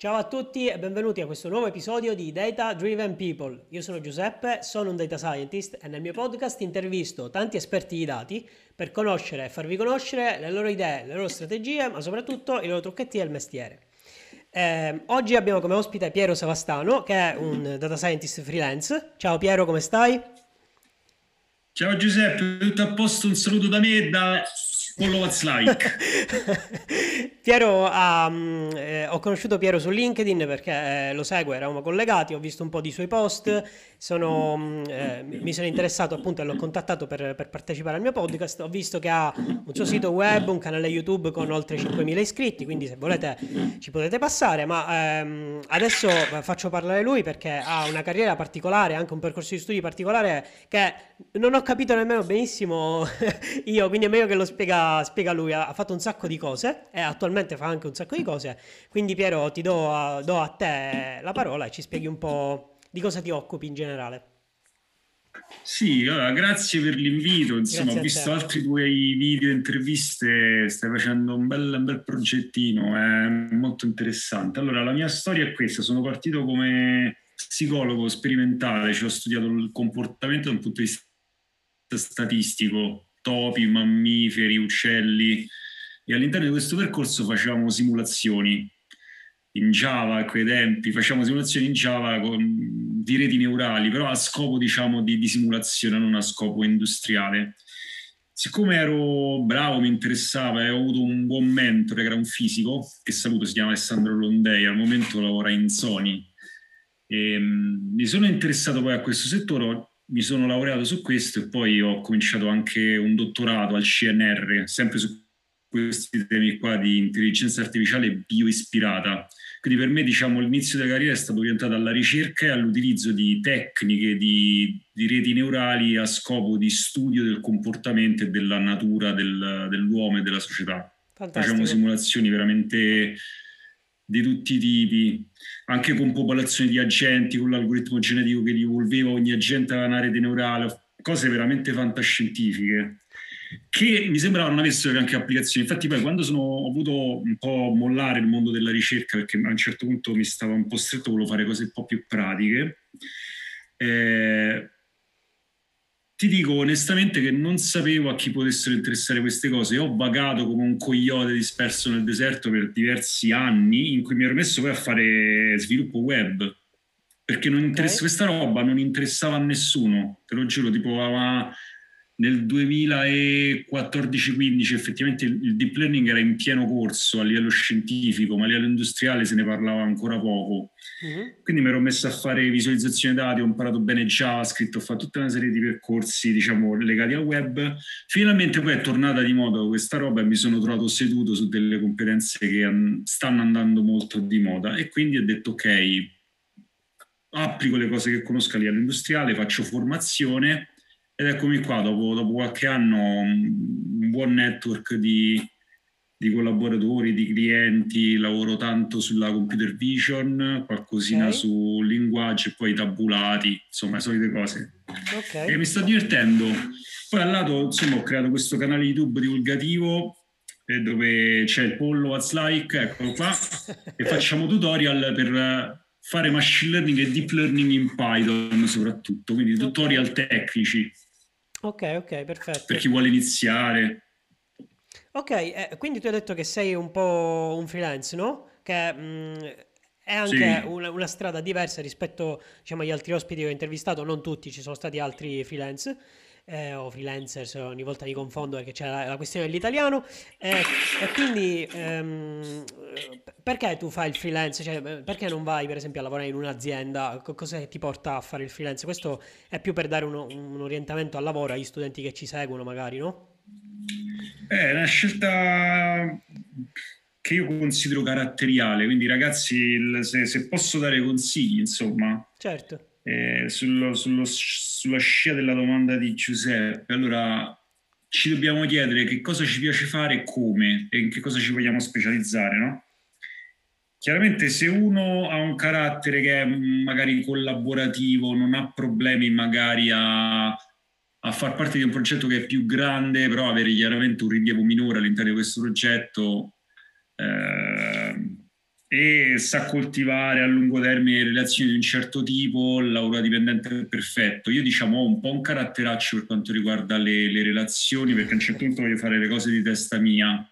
Ciao a tutti e benvenuti a questo nuovo episodio di Data Driven People. Io sono Giuseppe, sono un data scientist e nel mio podcast intervisto tanti esperti di dati per conoscere e farvi conoscere le loro idee, le loro strategie, ma soprattutto i loro trucchetti del mestiere. Eh, oggi abbiamo come ospite Piero Savastano, che è un data scientist freelance. Ciao Piero, come stai? Ciao Giuseppe, tutto a posto? Un saluto da me e da Follow what's like. Piero, um, eh, ho conosciuto Piero su LinkedIn perché eh, lo segue, eravamo collegati, ho visto un po' di suoi post, sono, mm, eh, mi sono interessato appunto e l'ho contattato per, per, partecipare al mio podcast, ho visto che ha un suo sito web, un canale YouTube con oltre 5.000 iscritti, quindi se volete ci potete passare, ma ehm, adesso faccio parlare lui perché ha una carriera particolare, anche un percorso di studi particolare che non ho capito nemmeno benissimo io, quindi è meglio che lo spiega spiega, lui, ha, fatto un sacco di cose e attualmente fa anche un sacco di cose. Quindi Piero ti do a, do a te la parola e ci spieghi un po' di cosa ti occupi in generale. Sì, allora, grazie per l'invito. Insomma, ho visto altri tuoi video interviste, stai facendo un bel, un bel, progettino, è molto interessante. Allora, la mia storia è questa: sono partito come psicologo sperimentale, cioè ho studiato il comportamento da un punto di vista statistico, topi, mammiferi, uccelli e all'interno di questo percorso facevamo simulazioni in Java a quei tempi, facciamo simulazioni in Java con, di reti neurali, però a scopo diciamo di, di simulazione, non a scopo industriale. Siccome ero bravo, mi interessava e ho avuto un buon mentore che era un fisico, che saluto, si chiama Alessandro Londei, al momento lavora in Sony. E, um, mi sono interessato poi a questo settore, mi sono laureato su questo e poi ho cominciato anche un dottorato al CNR, sempre su questi temi qua di intelligenza artificiale bioispirata. Quindi per me, diciamo, l'inizio della carriera è stato orientato alla ricerca e all'utilizzo di tecniche di, di reti neurali a scopo di studio del comportamento e della natura del, dell'uomo e della società. Fantastico. Facciamo simulazioni veramente di tutti i tipi, anche con popolazioni di agenti, con l'algoritmo genetico che evolveva ogni agente aveva una rete neurale, cose veramente fantascientifiche che mi sembrava non avessero anche applicazioni. Infatti poi quando sono, ho avuto un po' mollare il mondo della ricerca, perché a un certo punto mi stava un po' stretto, volevo fare cose un po' più pratiche, eh, ti dico onestamente che non sapevo a chi potessero interessare queste cose. Ho vagato come un coyote disperso nel deserto per diversi anni, in cui mi ero messo poi a fare sviluppo web. Perché okay. questa roba non interessava a nessuno, te lo giuro, tipo ma nel 2014-15 effettivamente il deep learning era in pieno corso a livello scientifico, ma a livello industriale se ne parlava ancora poco. Mm-hmm. Quindi mi ero messo a fare visualizzazione dati, ho imparato bene JavaScript, ho fatto tutta una serie di percorsi, diciamo, legati al web. Finalmente poi è tornata di moda questa roba e mi sono trovato seduto su delle competenze che stanno andando molto di moda e quindi ho detto ok, applico le cose che conosco a livello industriale, faccio formazione ed eccomi qua, dopo, dopo qualche anno, un buon network di, di, collaboratori, di clienti, lavoro tanto sulla computer vision, qualcosina okay. su linguaggio e poi tabulati, insomma, le solite cose. Okay. E mi sto divertendo. Poi al lato, insomma, ho creato questo canale YouTube divulgativo eh, dove c'è il pollo What's Like, eccolo qua, e facciamo tutorial per fare machine learning e deep learning in Python soprattutto, quindi tutorial tecnici. Ok, ok, perfetto. Per chi vuole iniziare. Ok, eh, quindi tu hai detto che sei un po' un freelance, no? Che mh, mm, è anche sì. una, una, strada diversa rispetto diciamo, agli altri ospiti che ho intervistato, non tutti, ci sono stati altri freelance eh, o freelancers, ogni volta mi confondo perché c'è la, la questione dell'italiano. Eh, e quindi ehm, perché tu fai il freelance? Cioè, perché non vai per esempio a lavorare in un'azienda? Cosa ti porta a fare il freelance? Questo è più per dare uno, un orientamento al lavoro agli studenti che ci seguono magari, no? È una scelta che io considero caratteriale, quindi ragazzi, se, se posso dare consigli, insomma. Certo eh, sullo, sullo, sulla scia della domanda di Giuseppe, allora ci dobbiamo chiedere che cosa ci piace fare e come e in che cosa ci vogliamo specializzare, no? Chiaramente se uno ha un carattere che è magari collaborativo, non ha problemi magari a, a far parte di un progetto che è più grande, però avere chiaramente un rilievo minore all'interno di questo progetto, eh, e sa coltivare a lungo termine relazioni di un certo tipo, lavoro dipendente perfetto. Io diciamo ho un po' un caratteraccio per quanto riguarda le, le relazioni, perché a un certo punto voglio fare le cose di testa mia.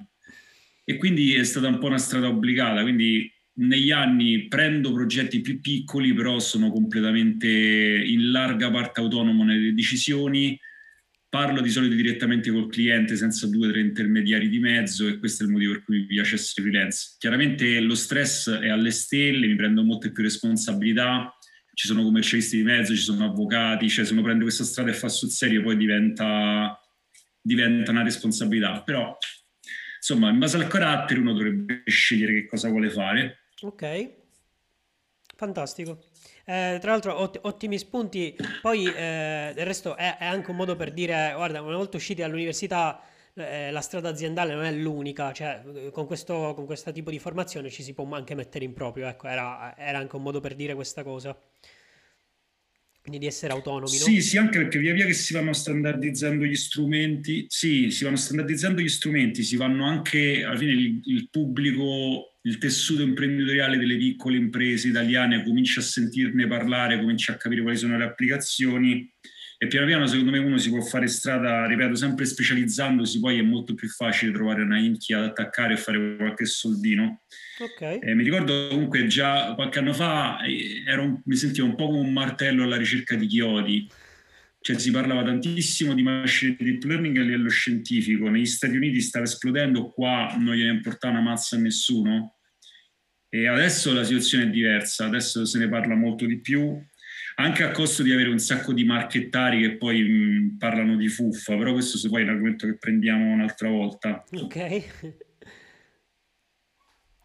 E quindi è stata un po' una strada obbligata, quindi negli anni prendo progetti più piccoli, però sono completamente in larga parte autonomo nelle decisioni parlo di solito direttamente col cliente senza due o tre intermediari di mezzo e questo è il motivo per cui mi piace essere freelance. Chiaramente lo stress è alle stelle, mi prendo molte più responsabilità, ci sono commercialisti di mezzo, ci sono avvocati, cioè se uno prende questa strada e fa sul serio poi diventa, diventa una responsabilità, però insomma in base al carattere uno dovrebbe scegliere che cosa vuole fare. Ok, fantastico. Eh, tra l'altro ot- ottimi spunti, poi eh, del resto è, è, anche un modo per dire, guarda, una volta usciti dall'università eh, la strada aziendale non è l'unica, cioè con questo, con questo tipo di formazione ci si può anche mettere in proprio, ecco, era, era anche un modo per dire questa cosa. Quindi di essere autonomi, no? Sì, sì, anche perché via via che si vanno standardizzando gli strumenti, sì, si vanno standardizzando gli strumenti, si vanno anche, alla fine il, il pubblico il tessuto imprenditoriale delle piccole imprese italiane comincia a sentirne parlare, comincia a capire quali sono le applicazioni e piano piano secondo me uno si può fare strada, ripeto, sempre specializzandosi, poi è molto più facile trovare una inchia da attaccare e fare qualche soldino. Okay. Eh, mi ricordo comunque già qualche anno fa eh, un, mi sentivo un po' come un martello alla ricerca di chiodi, cioè si parlava tantissimo di machine deep learning a livello scientifico, negli Stati Uniti stava esplodendo, qua non gliene importava una mazza a nessuno e adesso la situazione è diversa, adesso se ne parla molto di più, anche a costo di avere un sacco di marchettari che poi mh, parlano di fuffa, però questo se poi è un argomento che prendiamo un'altra volta. Ok.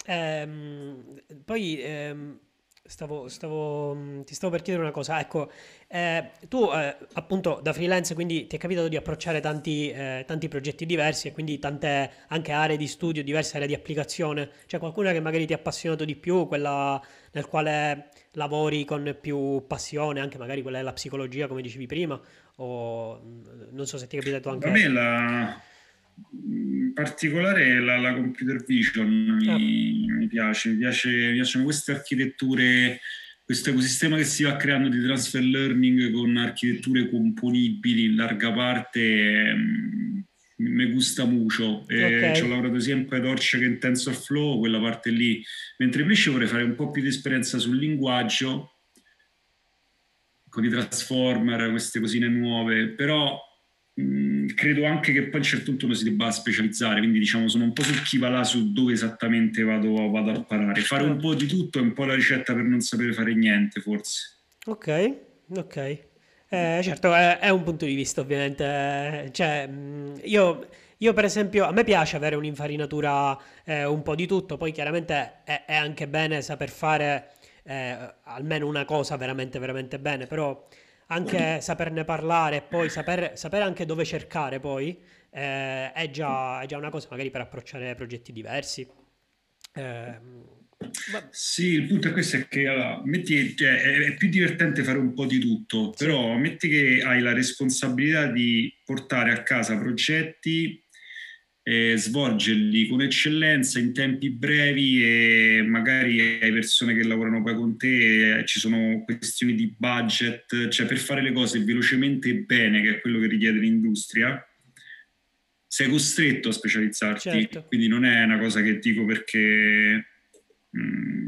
ehm, poi ehm, Stavo, stavo, mm, ti stavo per chiedere una cosa, ecco, eh, tu eh, appunto da freelance quindi ti è capitato di approcciare tanti, eh, tanti, progetti diversi e quindi tante anche aree di studio, diverse aree di applicazione, c'è qualcuna che magari ti ha appassionato di più, quella nel quale lavori con più passione, anche magari quella della psicologia come dicevi prima, o mm, non so se ti è capitato anche... A me la in particolare la, la computer vision mi, ah. mi, piace, mi, piace, mi piacciono queste architetture, questo ecosistema che si va creando di transfer learning con architetture componibili in larga parte mm, mi gusta molto. Okay. ci ho lavorato sia in PyTorch che in TensorFlow, quella parte lì, mentre invece vorrei fare un po' più di esperienza sul linguaggio con i transformer, queste cosine nuove, però Mm, credo anche che poi a un certo punto uno si debba specializzare, quindi diciamo sono un po' su chi va là, su dove esattamente vado, vado a parare. Fare un po' di tutto è un po' la ricetta per non sapere fare niente, forse. Ok, ok. Eh, certo, è, è, un punto di vista ovviamente. Cioè, mm, io, io, per esempio, a me piace avere un'infarinatura eh, un po' di tutto, poi chiaramente è, è anche bene saper fare eh, almeno una cosa veramente, veramente bene, però anche saperne parlare e poi saper, sapere anche dove cercare poi eh, è, già, è, già, una cosa magari per approcciare progetti diversi. Eh, sì, il punto è questo, è che allora, metti, cioè, è, più divertente fare un po' di tutto, però metti che hai la responsabilità di portare a casa progetti eh, svolgerli con eccellenza in tempi brevi e magari hai persone che lavorano poi con te, eh, ci sono questioni di budget, cioè per fare le cose velocemente e bene, che è quello che richiede l'industria, sei costretto a specializzarti, certo. quindi non è una cosa che dico perché mh, mm,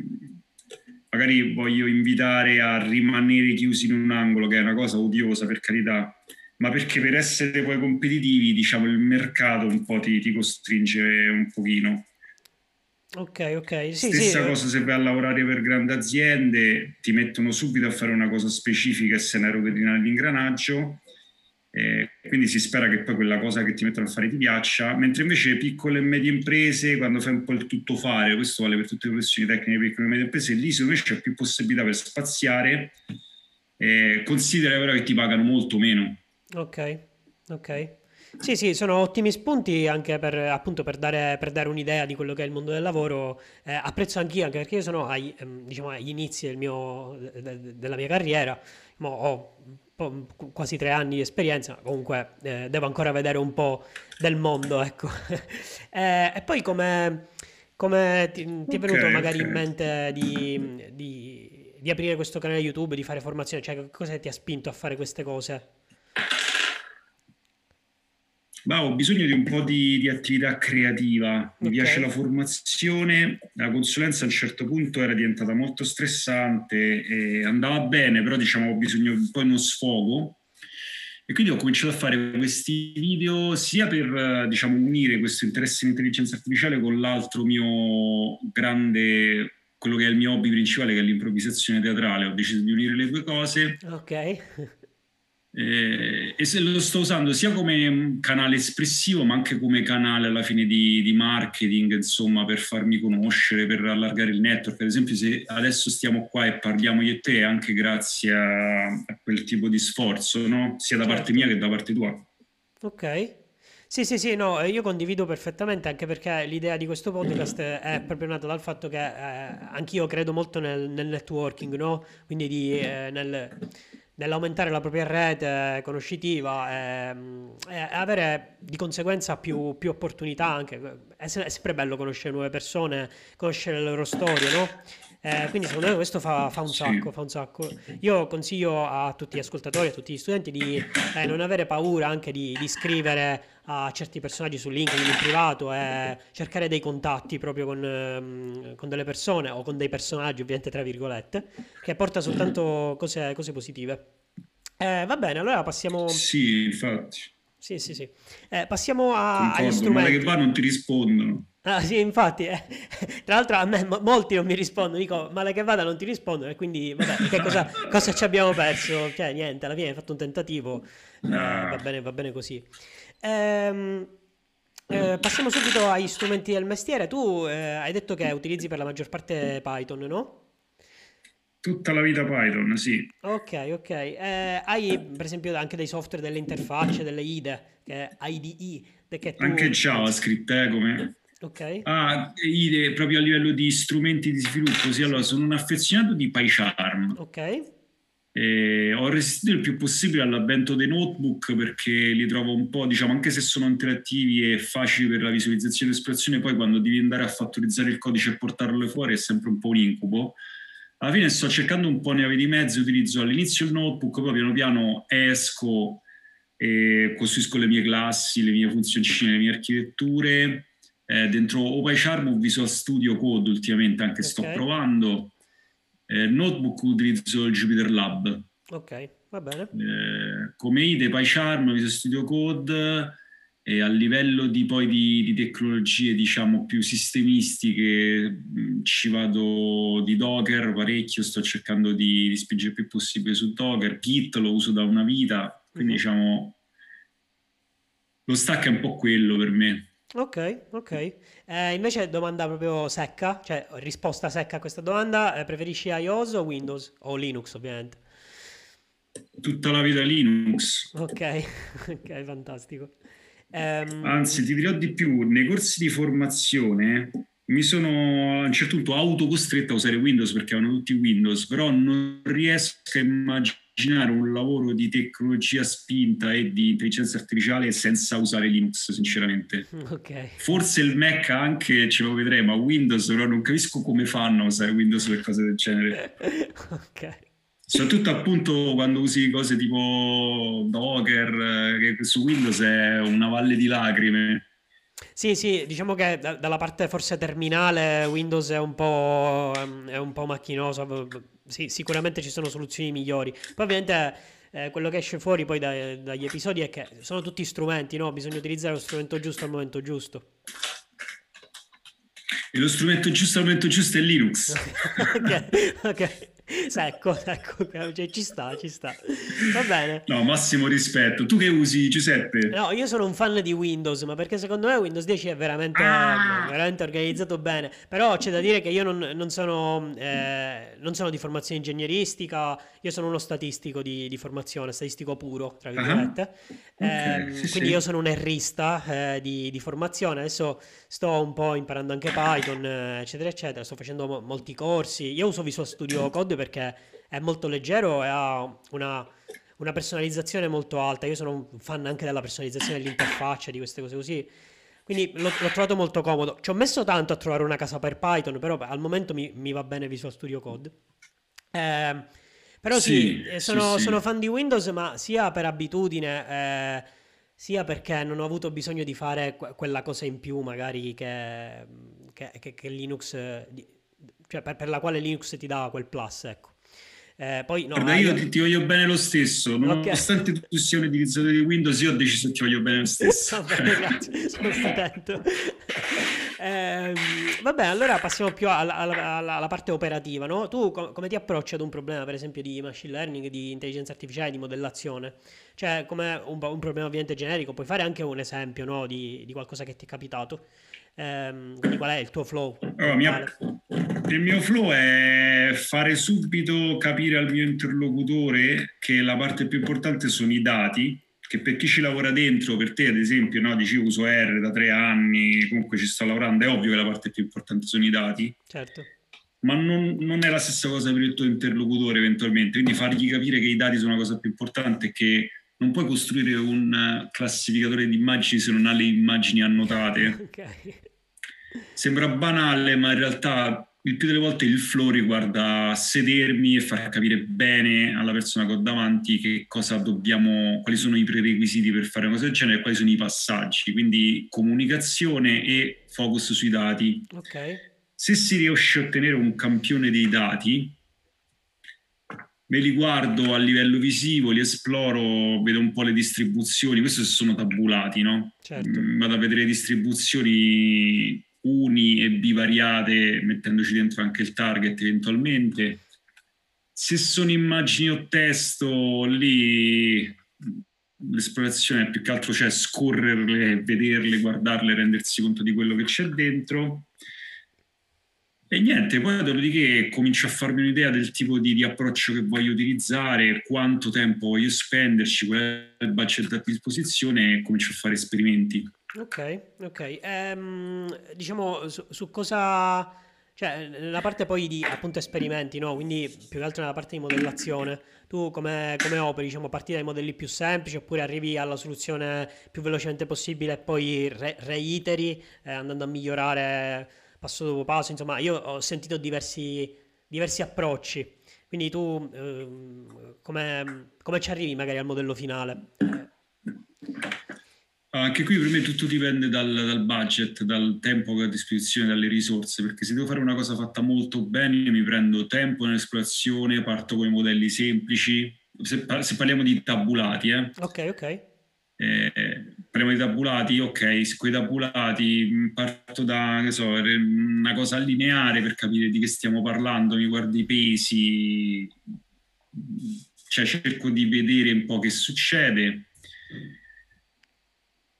magari voglio invitare a rimanere chiusi in un angolo, che è una cosa odiosa per carità, ma perché per essere poi competitivi, diciamo, il mercato un po' ti, ti costringe un pochino. Ok, ok. Sì, Stessa sì, cosa se vai a lavorare per grandi aziende, ti mettono subito a fare una cosa specifica e se ne rovina l'ingranaggio. Eh, quindi si spera che poi quella cosa che ti mettono a fare ti piaccia, mentre invece piccole e medie imprese, quando fai un po' il tutto fare, questo vale per tutte le professioni tecniche piccole e medie imprese, lì secondo me c'è più possibilità per spaziare, eh, considera però che ti pagano molto meno. Ok, ok. Sì, sì, sono ottimi spunti anche per, appunto, per dare, per dare un'idea di quello che è il mondo del lavoro. Eh, apprezzo anch'io, anche perché io sono ai, ehm, diciamo, agli inizi del mio, de, della mia carriera, Mo ho quasi tre anni di esperienza, comunque eh, devo ancora vedere un po' del mondo, ecco. eh, e poi come Come ti, ti è venuto okay, magari okay. in mente di, di, di, aprire questo canale YouTube, di fare formazione? Cioè, cosa ti ha spinto a fare queste cose? Ma ho bisogno di un po' di, di attività creativa, mi okay. piace la formazione, la consulenza a un certo punto era diventata molto stressante, andava bene, però diciamo ho bisogno un po' di uno sfogo e quindi ho cominciato a fare questi video sia per diciamo, unire questo interesse in intelligenza artificiale con l'altro mio grande, quello che è il mio hobby principale, che è l'improvvisazione teatrale. Ho deciso di unire le due cose. Ok. Eh, e se lo sto usando sia come canale espressivo ma anche come canale alla fine di, di, marketing insomma per farmi conoscere per allargare il network ad esempio se adesso stiamo qua e parliamo io e te anche grazie a, a quel tipo di sforzo no? sia da parte certo. mia che da parte tua ok sì, sì, sì, no, io condivido perfettamente anche perché l'idea di questo podcast è proprio nata dal fatto che eh, anch'io credo molto nel, nel networking, no? Quindi di, eh, nel, nell'aumentare la propria rete conoscitiva e, e avere di conseguenza più, più, opportunità anche. È sempre bello conoscere nuove persone, conoscere le loro storie, no? Eh, quindi secondo me questo fa, fa, un sacco, fa un sacco. Io consiglio a tutti gli ascoltatori, a tutti gli studenti di eh, non avere paura anche di, di, scrivere a certi personaggi su LinkedIn in privato e cercare dei contatti proprio con, ehm, con, delle persone o con dei personaggi, ovviamente tra virgolette, che porta soltanto cose, cose positive. Eh, va bene, allora passiamo... Sì, infatti. Sì, sì, sì. Eh, passiamo a, Concordo, agli strumenti. Male che va non ti rispondono. Ah sì, infatti, eh. tra l'altro a me molti non mi rispondono, dico male che vada non ti rispondono e quindi vabbè, che cosa, cosa ci abbiamo perso? Cioè niente, alla fine hai fatto un tentativo, eh, va, bene, va bene così. Ehm, eh, passiamo subito agli strumenti del mestiere, tu eh, hai detto che utilizzi per la maggior parte Python, no? Tutta la vita Python, sì. Ok, ok. Eh, hai per esempio anche dei software, delle interfacce, delle IDE, che è IDE. Che tu... Anche JavaScript, eh, come... Ok. Ah, IDE proprio a livello di strumenti di sviluppo, sì. Allora, sono un affezionato di PyCharm. Ok. Eh, ho resistito il più possibile all'avvento dei notebook perché li trovo un po', diciamo, anche se sono interattivi e facili per la visualizzazione e l'esplorazione, poi quando devi andare a fattorizzare il codice e portarlo fuori è sempre un po' un incubo alla fine sto cercando un po' nave di mezzo, utilizzo all'inizio il notebook, poi piano piano esco e costruisco le mie classi, le mie funzioncine, le mie architetture. Eh, dentro OpenCharm o Visual Studio Code ultimamente anche okay. sto provando. Eh, notebook utilizzo il Jupyter Lab. Ok, va bene. Eh, come IDE, PyCharm, Visual Studio Code e a livello di, poi di, di tecnologie diciamo più sistemistiche ci vado di Docker parecchio, sto cercando di, di spingere il più possibile su Docker, Git lo uso da una vita, quindi mm-hmm. diciamo lo stack è un po' quello per me. Ok, ok. Eh, invece domanda proprio secca, cioè risposta secca a questa domanda, eh, preferisci iOS o Windows? O Linux ovviamente? Tutta la vita Linux. Ok, ok, fantastico. Um... Anzi, ti dirò di più, nei corsi di formazione mi sono a un certo punto autocostretto a usare Windows perché avevano tutti Windows, però non riesco a immaginare un lavoro di tecnologia spinta e di intelligenza artificiale senza usare Linux, sinceramente. Okay. Forse il Mac anche ce lo vedrei, ma Windows però non capisco come fanno a usare Windows per cose del genere. ok. Soprattutto appunto quando usi cose tipo Docker, che su Windows è una valle di lacrime. Sì, sì, diciamo che da- dalla parte forse terminale Windows è un po', è un po' macchinoso, sì, sicuramente ci sono soluzioni migliori. Poi ovviamente eh, quello che esce fuori poi da- dagli episodi è che sono tutti strumenti, no? Bisogna utilizzare lo strumento giusto al momento giusto. E lo strumento giusto al momento giusto è Linux. ok, ok. Secco, secco, cioè, ci sta, ci sta. Va bene. No, massimo rispetto. Tu che usi, Giuseppe? No, io sono un fan di Windows, ma perché secondo me Windows 10 è veramente, ah! veramente organizzato bene. Però c'è da dire che io non, non, sono, eh, non sono, di formazione ingegneristica, io sono uno statistico di, di formazione, statistico puro, tra virgolette. Uh-huh. Okay, eh, sì, quindi sì. io sono un errista eh, di, di, formazione. Adesso sto un po' imparando anche Python, eh, eccetera, eccetera. Sto facendo mo- molti corsi. Io uso Visual Studio Code Code perché è molto leggero e ha una, una personalizzazione molto alta. Io sono un fan anche della personalizzazione dell'interfaccia, di queste cose così. Quindi l'ho, l'ho, trovato molto comodo. Ci ho messo tanto a trovare una casa per Python, però al momento mi, mi va bene Visual Studio Code. Eh, però sì, sì, eh, sono, sì, sono, fan di Windows, ma sia per abitudine, eh, sia perché non ho avuto bisogno di fare que- quella cosa in più, magari che, che, che, che Linux, cioè per, per, la quale Linux ti dava quel plus, ecco. Eh, poi, no, Guarda, io ti, ti, voglio bene lo stesso, nonostante okay. tu sia un utilizzatore di Windows, io ho deciso che ti voglio bene lo stesso. Va bene, grazie, sono contento. eh, vabbè, allora passiamo più alla, alla, alla parte operativa, no? Tu com- come ti approcci ad un problema, per esempio, di machine learning, di intelligenza artificiale, di modellazione? Cioè, come un, un problema ovviamente generico, puoi fare anche un esempio, no? Di, di qualcosa che ti è capitato. Eh, quindi qual è il tuo flow? Allora, mia, il mio flow è fare subito capire al mio interlocutore che la parte più importante sono i dati, che per chi ci lavora dentro, per te ad esempio, no, dici uso R da tre anni, comunque ci sto lavorando, è ovvio che la parte più importante sono i dati. Certo. Ma non, non è la stessa cosa per il tuo interlocutore eventualmente, quindi fargli capire che i dati sono la cosa più importante e che non puoi costruire un classificatore di immagini se non hai le immagini annotate. Okay. Sembra banale, ma in realtà il più delle volte il flow riguarda sedermi e far capire bene alla persona che ho davanti che cosa dobbiamo, quali sono i prerequisiti per fare una cosa del genere e quali sono i passaggi. Quindi comunicazione e focus sui dati. Okay. Se si riesce a ottenere un campione dei dati, me li guardo a livello visivo, li esploro, vedo un po' le distribuzioni, questo se sono tabulati, no? Certo. Mm, vado a vedere distribuzioni uni e bivariate, mettendoci dentro anche il target eventualmente. Se sono immagini o testo, lì l'esplorazione è più che altro cioè scorrerle, vederle, guardarle, rendersi conto di quello che c'è dentro. E niente, poi dopodiché comincio a farmi un'idea del tipo di, di, approccio che voglio utilizzare, quanto tempo voglio spenderci, qual è il budget a disposizione e comincio a fare esperimenti. Ok, ok. Ehm, diciamo su, su, cosa... Cioè, nella parte poi di appunto esperimenti, no? Quindi più che altro nella parte di modellazione, tu come, come operi? Diciamo, parti dai modelli più semplici oppure arrivi alla soluzione più velocemente possibile e poi re- reiteri eh, andando a migliorare passo dopo passo? Insomma, io ho sentito diversi, diversi approcci. Quindi tu eh, come, come ci arrivi magari al modello finale? Anche qui per me tutto dipende dal, dal, budget, dal tempo che ho a disposizione, dalle risorse, perché se devo fare una cosa fatta molto bene mi prendo tempo nell'esplorazione, parto con i modelli semplici, se, se parliamo di tabulati. Eh. Ok, ok. Eh, parliamo di tabulati, ok, su quei tabulati mm, parto da, che so, una cosa lineare per capire di che stiamo parlando, mi guardo i pesi, cioè cerco di vedere un po' che succede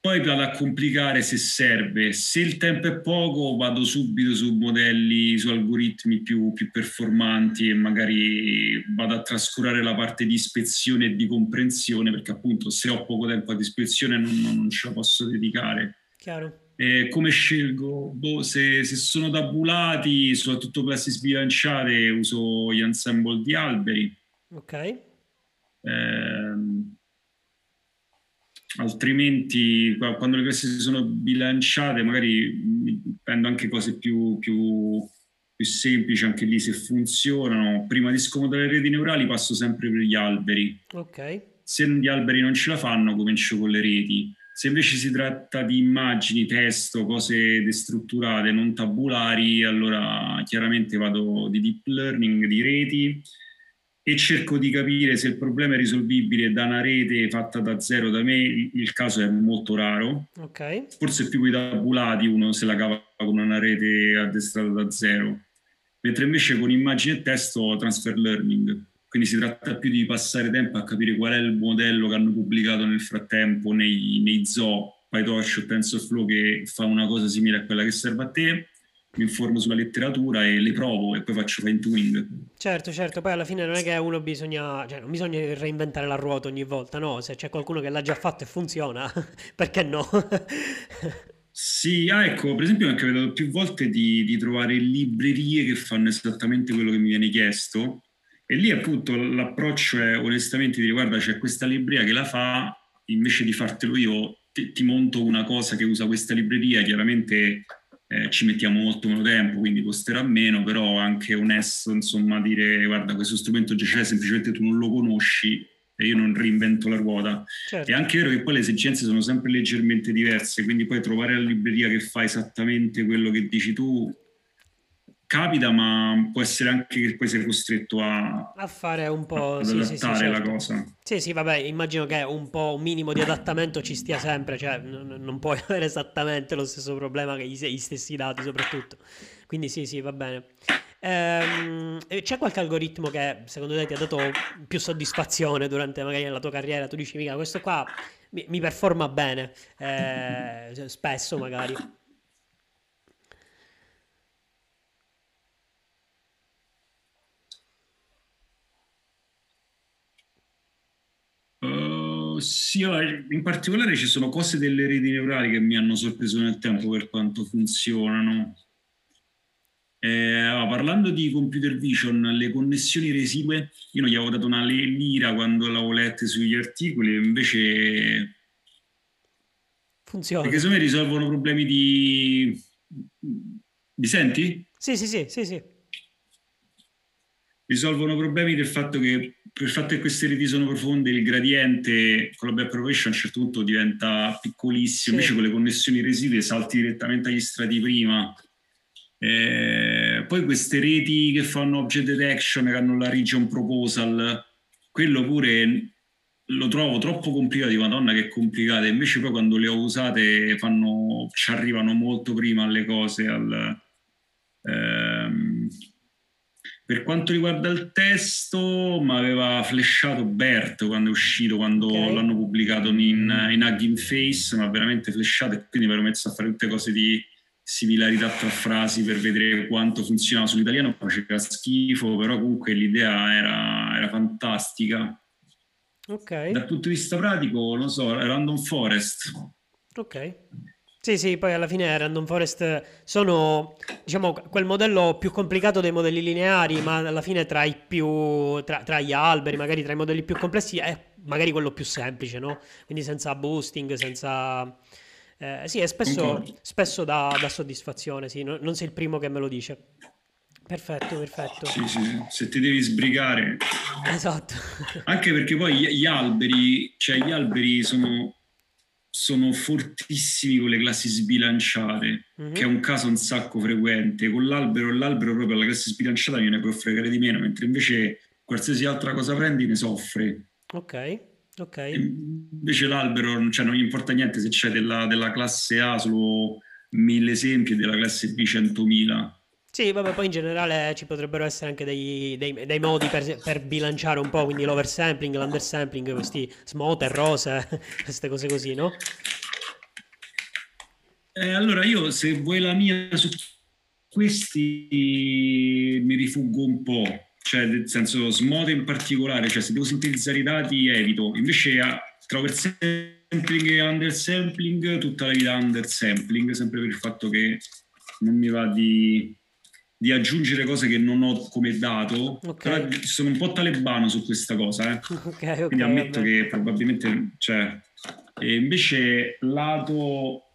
poi vado a complicare se serve. Se il tempo è poco, vado subito su modelli, su algoritmi più, più performanti e magari vado a trascurare la parte di ispezione e di comprensione, perché appunto se ho poco tempo a disposizione non, non ce la posso dedicare. Chiaro. Eh, come scelgo? Boh, se, se, sono tabulati, soprattutto classi sbilanciate, uso gli ensemble di alberi. Ok. Eh, altrimenti quando le classi sono bilanciate magari prendo anche cose più, più, più, semplici, anche lì se funzionano. Prima di scomodare le reti neurali passo sempre per gli alberi. Ok. Se gli alberi non ce la fanno comincio con le reti. Se invece si tratta di immagini, testo, cose destrutturate, non tabulari, allora chiaramente vado di deep learning, di reti e cerco di capire se il problema è risolvibile da una rete fatta da zero da me, il caso è molto raro. Okay. Forse più con i tabulati uno se la cava con una rete addestrata da zero, mentre invece con immagine e testo transfer learning. Quindi si tratta più di passare tempo a capire qual è il modello che hanno pubblicato nel frattempo nei, nei zoo, PyTorch o TensorFlow che fa una cosa simile a quella che serve a te mi informo sulla letteratura e le provo e poi faccio fine tuning. Certo, certo, poi alla fine non è che uno bisogna, cioè non bisogna reinventare la ruota ogni volta, no, se c'è qualcuno che l'ha già fatto e funziona, perché no? sì, ah, ecco, per esempio mi è capitato più volte di, di trovare librerie che fanno esattamente quello che mi viene chiesto e lì appunto l'approccio è onestamente dire guarda c'è questa libreria che la fa, invece di fartelo io ti, ti monto una cosa che usa questa libreria, chiaramente eh, ci mettiamo molto meno tempo, quindi costerà meno, però anche onesto, insomma, dire guarda, questo strumento già c'è, semplicemente tu non lo conosci e io non reinvento la ruota. Certo. È anche vero che poi le esigenze sono sempre leggermente diverse, quindi poi trovare la libreria che fa esattamente quello che dici tu capita, ma può essere anche che poi sei costretto a, a fare un po' ad sì, adattare sì, sì, certo. la cosa. Sì, sì, vabbè, immagino che un po' un minimo di adattamento ci stia sempre, cioè n- non puoi avere esattamente lo stesso problema che gli, gli stessi dati soprattutto. Quindi sì, sì, va bene. Ehm, c'è qualche algoritmo che secondo te ti ha dato più soddisfazione durante magari la tua carriera? Tu dici, mica, questo qua mi, mi performa bene, eh, spesso magari. Uh, sì, in particolare ci sono cose delle reti neurali che mi hanno sorpreso nel tempo per quanto funzionano. Eh, parlando di computer vision, le connessioni residue, io non gli avevo dato una lira quando l'avevo letta sugli articoli, invece funziona. Perché secondo me risolvono problemi di... Mi senti? Sì, sì, sì, sì, sì. Risolvono problemi del fatto che per il fatto che queste reti sono profonde, il gradiente con la back propagation a un certo punto diventa piccolissimo, sì. invece con le connessioni residue salti direttamente agli strati prima eh, poi queste reti che fanno object detection, che hanno la region proposal, quello pure lo trovo troppo complicato, di madonna che è complicato, invece poi quando le ho usate fanno, ci arrivano molto prima alle cose, al, ehm, per quanto riguarda il testo, mi aveva flashato Bert quando è uscito, quando okay. l'hanno pubblicato in, in Hugging Face, ma veramente flashato e quindi mi ero messo a fare tutte cose di similarità tra frasi per vedere quanto funzionava sull'italiano, faceva schifo, però comunque l'idea era, era fantastica. Ok. Dal punto di vista pratico, non so, Random Forest. Ok. Sì, sì, poi alla fine Random Forest sono, diciamo, quel modello più complicato dei modelli lineari, ma alla fine tra i più, tra, tra gli alberi, magari tra i modelli più complessi, è magari quello più semplice, no? Quindi senza boosting, senza eh, sì, e spesso, spesso dà, dà, soddisfazione, sì, non, non sei il primo che me lo dice. Perfetto, perfetto. Sì, sì, se ti devi sbrigare. Esatto. Anche perché poi gli, gli alberi, cioè gli alberi sono, sono fortissimi con le classi sbilanciate, mm-hmm. che è un caso un sacco frequente. Con l'albero, l'albero proprio la classe sbilanciata viene può fregare di meno, mentre invece qualsiasi altra cosa prendi ne soffre. Ok. Ok. Invece l'albero, cioè non gli importa niente se c'è della, della classe A solo mille esempi e della classe B centomila. Sì, vabbè, poi in generale ci potrebbero essere anche dei, dei, dei modi per, per, bilanciare un po', quindi l'oversampling, l'undersampling, questi smote, rose, queste cose così, no? Eh, allora io, se vuoi la mia su questi, mi rifuggo un po' cioè nel senso smote in particolare, cioè se devo sintetizzare i dati evito, invece tra oversampling e undersampling tutta la vita undersampling, sempre per il fatto che non mi va di, di aggiungere cose che non ho come dato, okay. però sono un po' talebano su questa cosa, eh. okay, okay, quindi ammetto vabbè. che probabilmente, cioè, e invece lato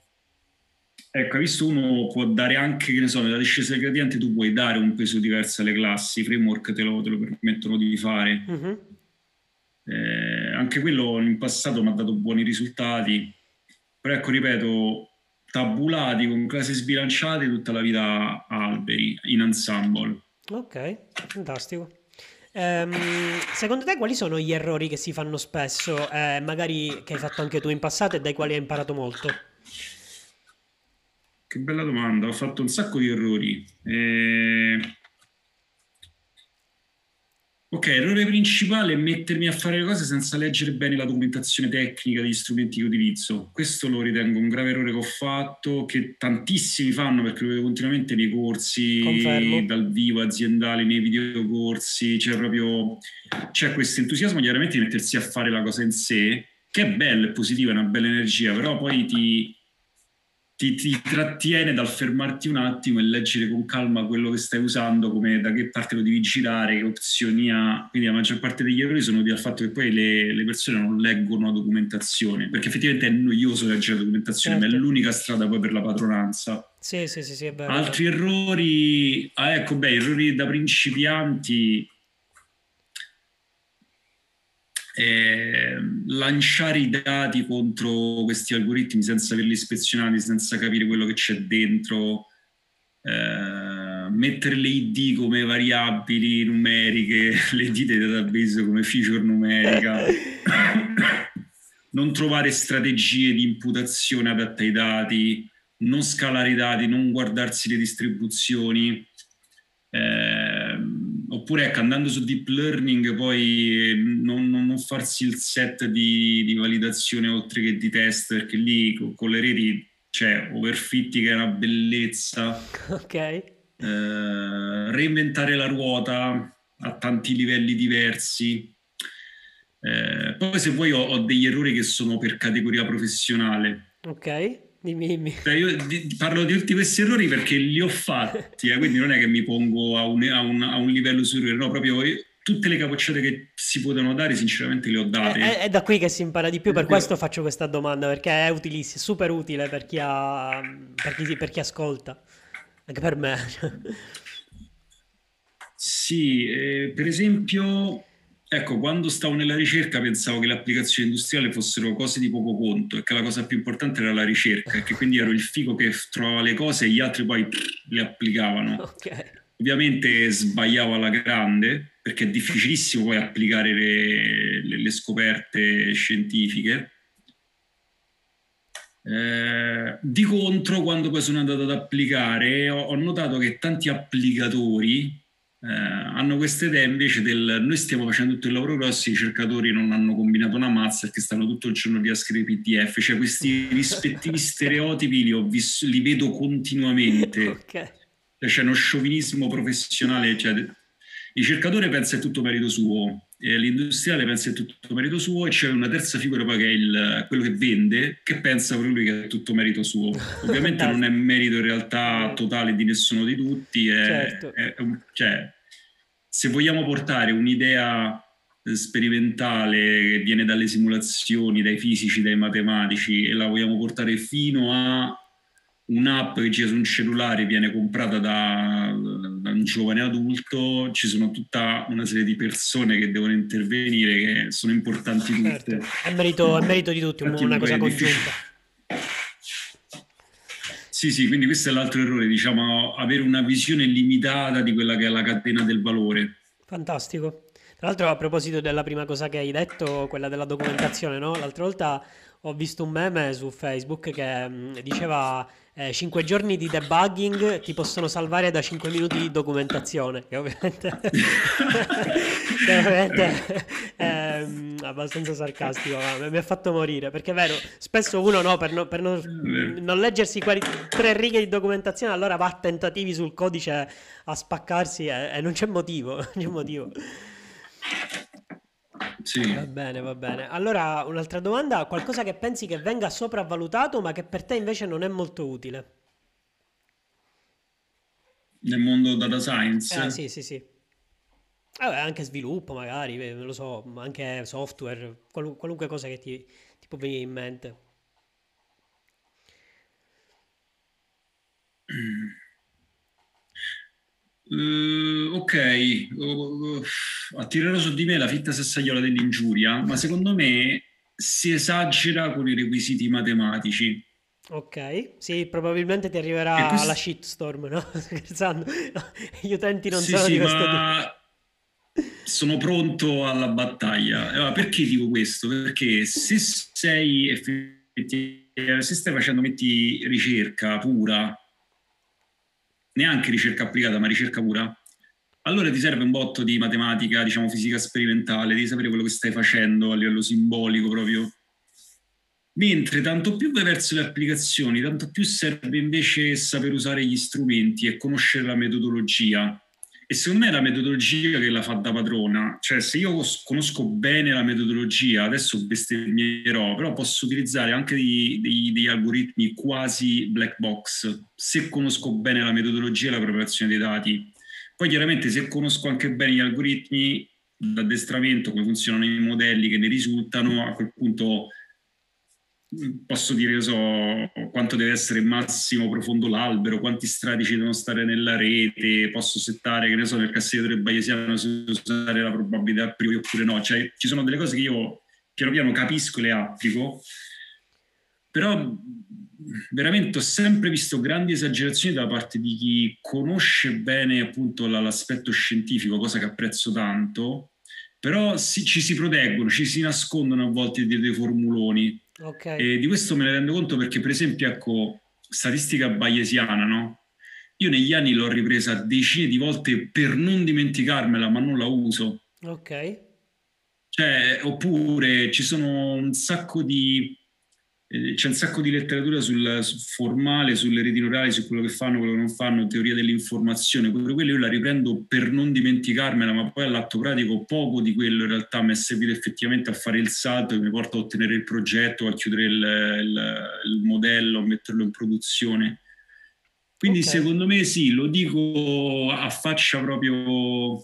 Ecco, visto uno può dare anche, che ne so, nella discesa del gradiente tu puoi dare un peso diverso alle classi, i framework te lo, te lo permettono di fare. Uh-huh. Eh, anche quello in passato mi ha dato buoni risultati, però ecco, ripeto, tabulati con classi sbilanciate tutta la vita alberi, in ensemble. Ok, fantastico. Um, secondo te quali sono gli errori che si fanno spesso, eh, magari che hai fatto anche tu in passato e dai quali hai imparato molto? Che bella domanda, ho fatto un sacco di errori. Eh... Ok, errore principale è mettermi a fare le cose senza leggere bene la documentazione tecnica degli strumenti che utilizzo. Questo lo ritengo un grave errore che ho fatto, che tantissimi fanno perché lo vedo continuamente nei corsi Confermo. dal vivo aziendali, nei videocorsi. C'è proprio c'è questo entusiasmo chiaramente di mettersi a fare la cosa in sé, che è bello, è positivo, è una bella energia, però poi ti ti, ti, trattiene dal fermarti un attimo e leggere con calma quello che stai usando, come da che parte lo devi girare, che opzioni ha. Quindi la maggior parte degli errori sono dovuti al fatto che poi le, le, persone non leggono la documentazione, perché effettivamente è noioso leggere la documentazione, certo. ma è certo. l'unica strada poi per la padronanza. Sì, sì, sì, sì. Altri errori, ah, ecco, beh, errori da principianti eh, lanciare i dati contro questi algoritmi senza averli ispezionati, senza capire quello che c'è dentro, eh, mettere le ID come variabili numeriche, le ID dei database come feature numerica, non trovare strategie di imputazione adatte ai dati, non scalare i dati, non guardarsi le distribuzioni. Eh, oppure ecco, andando su deep learning poi non, non farsi il set di, di, validazione oltre che di test perché lì con, con le reti c'è overfitti che è una bellezza. Ok. Eh, reinventare la ruota a tanti livelli diversi. Eh, poi se vuoi ho, ho degli errori che sono per categoria professionale. Ok Dimmi, dimmi. Cioè io parlo di tutti questi errori perché li ho fatti, eh, quindi non è che mi pongo a un, a un, a un livello superiore, no, proprio io, tutte le capocciate che si potevano dare, sinceramente le ho date. È, è, da qui che si impara di più, per questo faccio questa domanda, perché è utilissima, super utile per chi, ha, per chi, per chi ascolta, anche per me. sì, eh, per esempio Ecco, quando stavo nella ricerca pensavo che le applicazioni industriali fossero cose di poco conto e che la cosa più importante era la ricerca e che quindi ero il figo che trovava le cose e gli altri poi le applicavano. Okay. Ovviamente sbagliavo alla grande perché è difficilissimo poi applicare le, le, le scoperte scientifiche. Eh, di contro, quando poi sono andato ad applicare, ho, ho notato che tanti applicatori eh, hanno questa idea invece del noi stiamo facendo tutto il lavoro grosso, i ricercatori non hanno combinato una mazza perché stanno tutto il giorno lì a scrivere PDF, cioè questi rispettivi stereotipi li, visto, li vedo continuamente. Okay. Cioè, c'è uno sciovinismo professionale, cioè, il ricercatore pensa è tutto merito suo, l'industriale pensa è tutto merito suo e c'è una terza figura poi che è il, quello che vende che pensa proprio lui che è tutto merito suo ovviamente non è merito in realtà totale di nessuno di tutti è, certo. è, è un, cioè, se vogliamo portare un'idea sperimentale che viene dalle simulazioni, dai fisici, dai matematici e la vogliamo portare fino a un'app che gira su un cellulare viene comprata da, un giovane adulto, ci sono tutta una serie di persone che devono intervenire che sono importanti tutte. Certo. È, merito, è merito di tutti, Infatti una cosa congiunta. Sì, sì, quindi questo è l'altro errore, diciamo, avere una visione limitata di quella che è la catena del valore. Fantastico. Tra l'altro, a proposito della prima cosa che hai detto, quella della documentazione, no? L'altra volta ho visto un meme su Facebook che mh, diceva eh, 5 giorni di debugging ti possono salvare da 5 minuti di documentazione, che ovviamente, che ovviamente è mm, abbastanza sarcastico, ma mi ha fatto morire, perché è vero, spesso uno no, per, no, per non, non, leggersi quelle tre righe di documentazione, allora va a tentativi sul codice a spaccarsi e, e non c'è motivo, non c'è motivo. Sì. Va bene, va bene. Allora, un'altra domanda, qualcosa che pensi che venga sopravvalutato ma che per te invece non è molto utile? Nel mondo data science? Eh, sì, sì, sì. Vabbè, anche sviluppo magari, non lo so, anche software, qual- qualunque cosa che ti, ti può venire in mente. Uh, ok, uh, attirerò su di me la fitta sassaiola dell'ingiuria, ma secondo me si esagera con i requisiti matematici. Ok, sì, probabilmente ti arriverà questo... la shitstorm, no? Scherzando, gli utenti non sì, sono sì, di questo ma... Sono pronto alla battaglia. Allora, perché dico questo? Perché se sei effettivamente, se stai facendo, metti ricerca pura, neanche ricerca applicata, ma ricerca pura, allora ti serve un botto di matematica, diciamo fisica sperimentale, di sapere quello che stai facendo a livello simbolico proprio. Mentre tanto più vai verso le applicazioni, tanto più serve invece saper usare gli strumenti e conoscere la metodologia. E secondo me è la metodologia che la fa da padrona. Cioè, se io conosco bene la metodologia, adesso bestemmierò, però posso utilizzare anche degli algoritmi quasi black box, se conosco bene la metodologia e la preparazione dei dati. Poi chiaramente se conosco anche bene gli algoritmi, l'addestramento, come funzionano i modelli che ne risultano, a quel punto posso dire, so, quanto deve essere massimo profondo l'albero, quanti stratici devono stare nella rete, posso settare, che ne so, nel cassetto bayesiano se usare la probabilità priori oppure no. Cioè, ci sono delle cose che io piano piano capisco e le applico, però veramente ho sempre visto grandi esagerazioni da parte di chi conosce bene appunto l'aspetto scientifico, cosa che apprezzo tanto, però ci si proteggono, ci si nascondono a volte dietro dei formuloni Okay. E di questo me ne rendo conto perché, per esempio, ecco, statistica bayesiana, no? Io negli anni l'ho ripresa decine di volte per non dimenticarmela, ma non la uso. Ok. Cioè, oppure ci sono un sacco di eh, c'è un sacco di letteratura sul, sul, formale, sulle reti neurali, su quello che fanno, quello che non fanno, teoria dell'informazione, pure quello io la riprendo per non dimenticarmela, ma poi all'atto pratico poco di quello in realtà mi è servito effettivamente a fare il salto che mi porta a ottenere il progetto, a chiudere il, il, il modello, a metterlo in produzione. Quindi okay. secondo me sì, lo dico a faccia proprio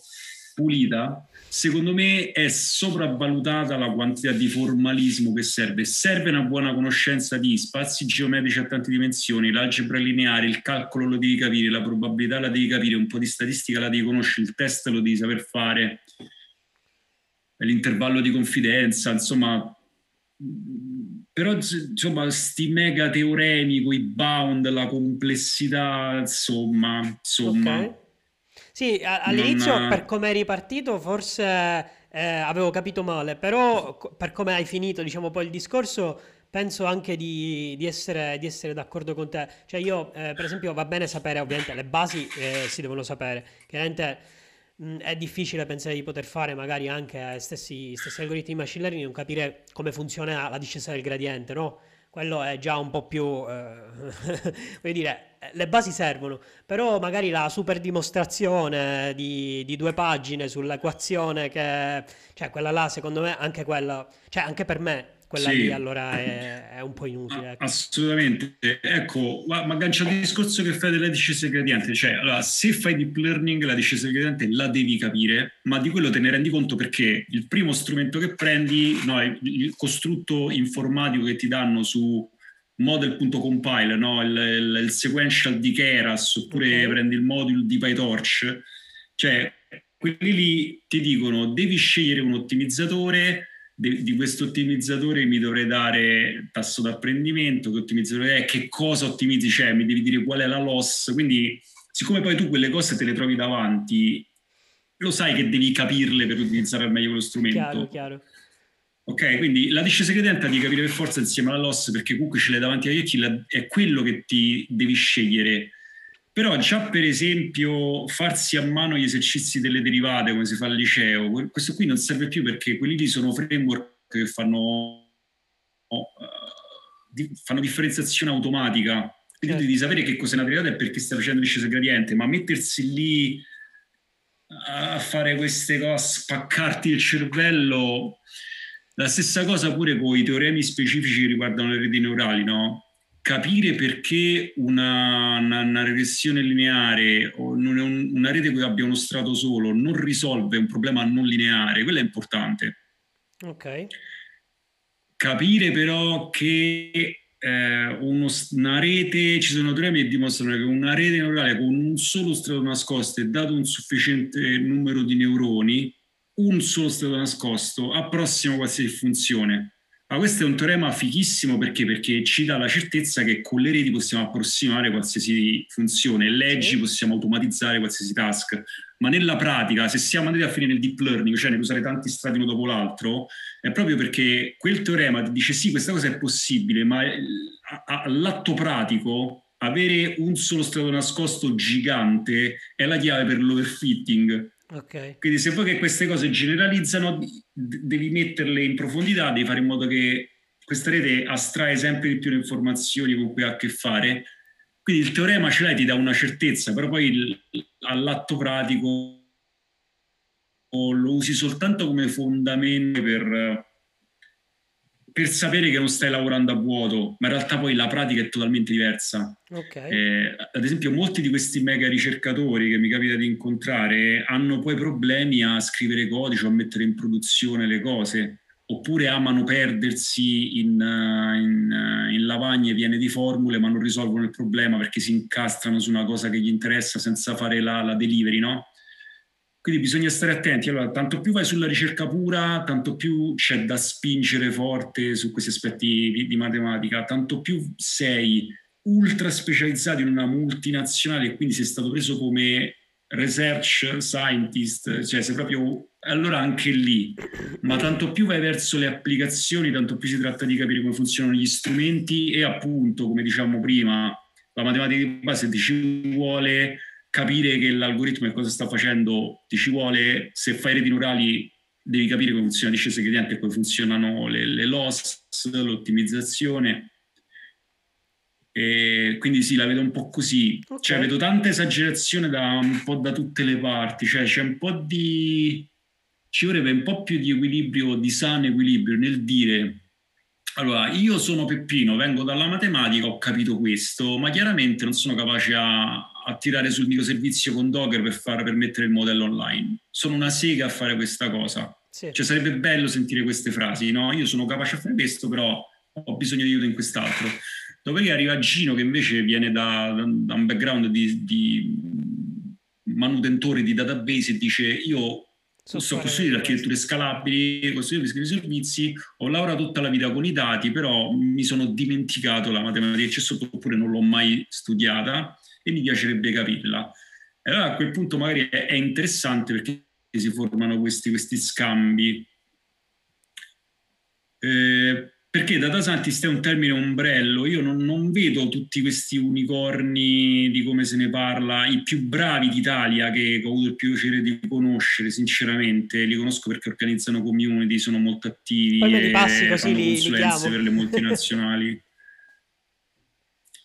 pulita, secondo me è sopravvalutata la quantità di formalismo che serve. Serve una buona conoscenza di spazi geometrici a tante dimensioni, l'algebra lineare, il calcolo lo devi capire, la probabilità la devi capire, un po' di statistica la devi conoscere, il test lo devi saper fare, l'intervallo di confidenza, insomma però insomma sti mega teoremi i bound la complessità insomma insomma okay. Sì, all'inizio non... per come eri partito forse eh, avevo capito male, però per come hai finito diciamo poi il discorso penso anche di, di, essere, di essere, d'accordo con te. Cioè io eh, per esempio va bene sapere ovviamente le basi eh, si devono sapere, chiaramente mh, è difficile pensare di poter fare magari anche stessi, stessi algoritmi di machine learning non capire come funziona la discesa del gradiente, no? quello è già un po' più, eh, voglio dire, le basi servono, però magari la super dimostrazione di, di, due pagine sull'equazione che, cioè quella là secondo me, anche quella, cioè anche per me quella sì. lì allora è, è, un po' inutile. Ecco. Assolutamente. Ecco, ma, ma aggancio al discorso che fai della discesa gradiente, cioè allora, se fai deep learning la discesa gradiente la devi capire, ma di quello te ne rendi conto perché il primo strumento che prendi, no, il costrutto informatico che ti danno su model.compile, no? il, il, il, sequential di Keras, oppure okay. prendi il modulo di PyTorch, cioè quelli lì ti dicono devi scegliere un ottimizzatore di, di questo ottimizzatore mi dovrei dare tasso d'apprendimento, che ottimizzatore è, che cosa ottimizzi, cioè mi devi dire qual è la loss, quindi siccome poi tu quelle cose te le trovi davanti, lo sai che devi capirle per utilizzare al meglio quello strumento. Chiaro, chiaro. Ok, quindi la discesa credente di capire per forza insieme alla loss, perché comunque ce l'hai davanti agli occhi, è quello che ti devi scegliere però già per esempio farsi a mano gli esercizi delle derivate come si fa al liceo, questo qui non serve più perché quelli lì sono framework che fanno, uh, fanno differenziazione automatica. Quindi certo. devi sapere che cos'è una derivata e perché stai facendo discesa gradiente, ma mettersi lì a fare queste cose, spaccarti il cervello, la stessa cosa pure con i teoremi specifici che riguardano le reti neurali, no? capire perché una, una, una regressione lineare o un, una rete che abbia uno strato solo non risolve un problema non lineare, quello è importante. Ok. Capire però che eh, uno, una rete, ci sono teoremi che dimostrano che una rete neurale con un solo strato nascosto e dato un sufficiente numero di neuroni, un solo strato nascosto approssima qualsiasi funzione. Ma questo è un teorema fighissimo perché? Perché ci dà la certezza che con le reti possiamo approssimare qualsiasi funzione, leggi possiamo automatizzare qualsiasi task, ma nella pratica, se siamo andati a finire nel deep learning, cioè nell'usare tanti strati uno dopo l'altro, è proprio perché quel teorema ti dice sì, questa cosa è possibile, ma all'atto pratico avere un solo strato nascosto gigante è la chiave per l'overfitting Okay. Quindi se vuoi che queste cose generalizzano, devi metterle in profondità, devi fare in modo che questa rete astrae sempre di più le informazioni con cui ha a che fare. Quindi il teorema ce l'hai, ti dà una certezza, però poi il, all'atto pratico lo usi soltanto come fondamento per, per, sapere che non stai lavorando a vuoto, ma in realtà poi la pratica è totalmente diversa. Okay. Eh, ad esempio, molti di questi mega ricercatori che mi capita di incontrare hanno poi problemi a scrivere codice o a mettere in produzione le cose oppure amano perdersi in, in, in, lavagne piene di formule ma non risolvono il problema perché si incastrano su una cosa che gli interessa senza fare la, la delivery, no? Quindi bisogna stare attenti. Allora, tanto più vai sulla ricerca pura, tanto più c'è da spingere forte su questi aspetti di, di matematica, tanto più sei ultra specializzato in una multinazionale e quindi sei stato preso come research scientist, cioè sei proprio allora anche lì, ma tanto più vai verso le applicazioni, tanto più si tratta di capire come funzionano gli strumenti e appunto, come diciamo prima, la matematica di base ti ci vuole capire che l'algoritmo e cosa sta facendo, ti ci vuole, se fai reti neurali devi capire come funziona la discesa gradiente e come funzionano le, le loss, l'ottimizzazione. E quindi sì, la vedo un po' così. Okay. Cioè, vedo tanta esagerazione da un po' da tutte le parti. Cioè, c'è un po' di. Ci vorrebbe un po' più di equilibrio, di sano equilibrio nel dire. Allora, io sono Peppino, vengo dalla matematica, ho capito questo, ma chiaramente non sono capace a, a tirare sul microservizio con Docker per, far, per mettere il modello online. Sono una sega a fare questa cosa. Sì. Cioè sarebbe bello sentire queste frasi, no? Io sono capace a fare questo, però ho bisogno di aiuto in quest'altro. Dopodiché arriva Gino che invece viene da, da un background di, di, manutentore di database e dice io so, so costruire architetture scalabili, costruire servizi, ho lavorato tutta la vita con i dati, però mi sono dimenticato la matematica sotto oppure non l'ho mai studiata e mi piacerebbe capirla. E allora a quel punto magari è, è interessante perché si formano questi, questi scambi. Eh, perché data scientist è un termine ombrello, io non, non, vedo tutti questi unicorni di come se ne parla, i più bravi d'Italia che ho avuto il piacere di conoscere, sinceramente, li conosco perché organizzano community, sono molto attivi Poi li passi così li, li per le multinazionali.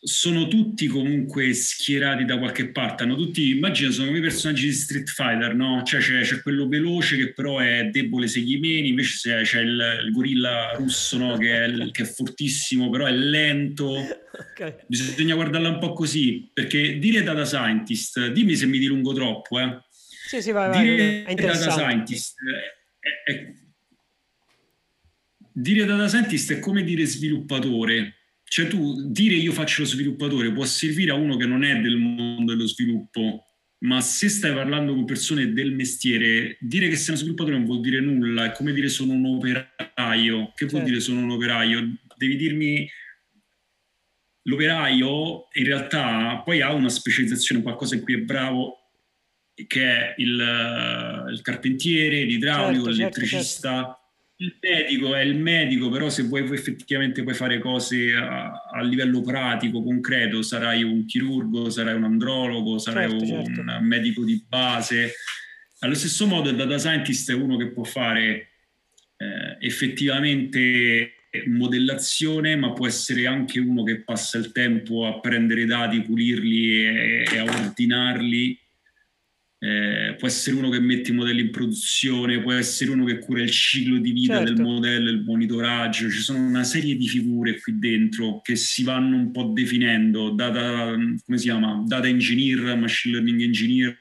Sono tutti comunque schierati da qualche parte, hanno tutti, immagino, sono come i personaggi di Street Fighter, no? Cioè c'è, c'è quello veloce che però è debole se gli meni, invece c'è, c'è il, il, gorilla russo, no? Che è, che è, fortissimo, però è lento. Okay. Bisogna guardarla un po' così, perché dire data scientist, dimmi se mi dilungo troppo, eh. Sì, sì, vai, dire vai, data scientist è, è, dire data scientist è come dire sviluppatore cioè tu dire io faccio lo sviluppatore può servire a uno che non è del mondo dello sviluppo, ma se stai parlando con persone del mestiere, dire che sei uno sviluppatore non vuol dire nulla, è come dire sono un operaio. Che certo. vuol dire sono un operaio? Devi dirmi l'operaio in realtà poi ha una specializzazione, qualcosa in cui è bravo, che è il, il carpentiere, l'idraulico, certo, certo l'elettricista. Certo, il medico è il medico, però se vuoi effettivamente puoi fare cose a, a, livello pratico, concreto, sarai un chirurgo, sarai un andrologo, sarai certo, un certo. medico di base. Allo stesso modo il data scientist è uno che può fare eh, effettivamente modellazione, ma può essere anche uno che passa il tempo a prendere i dati, pulirli e, e a ordinarli eh, può essere uno che mette i modelli in produzione, può essere uno che cura il ciclo di vita certo. del modello, il monitoraggio, ci sono una serie di figure qui dentro che si vanno un po' definendo, data, come si chiama? Data engineer, machine learning engineer,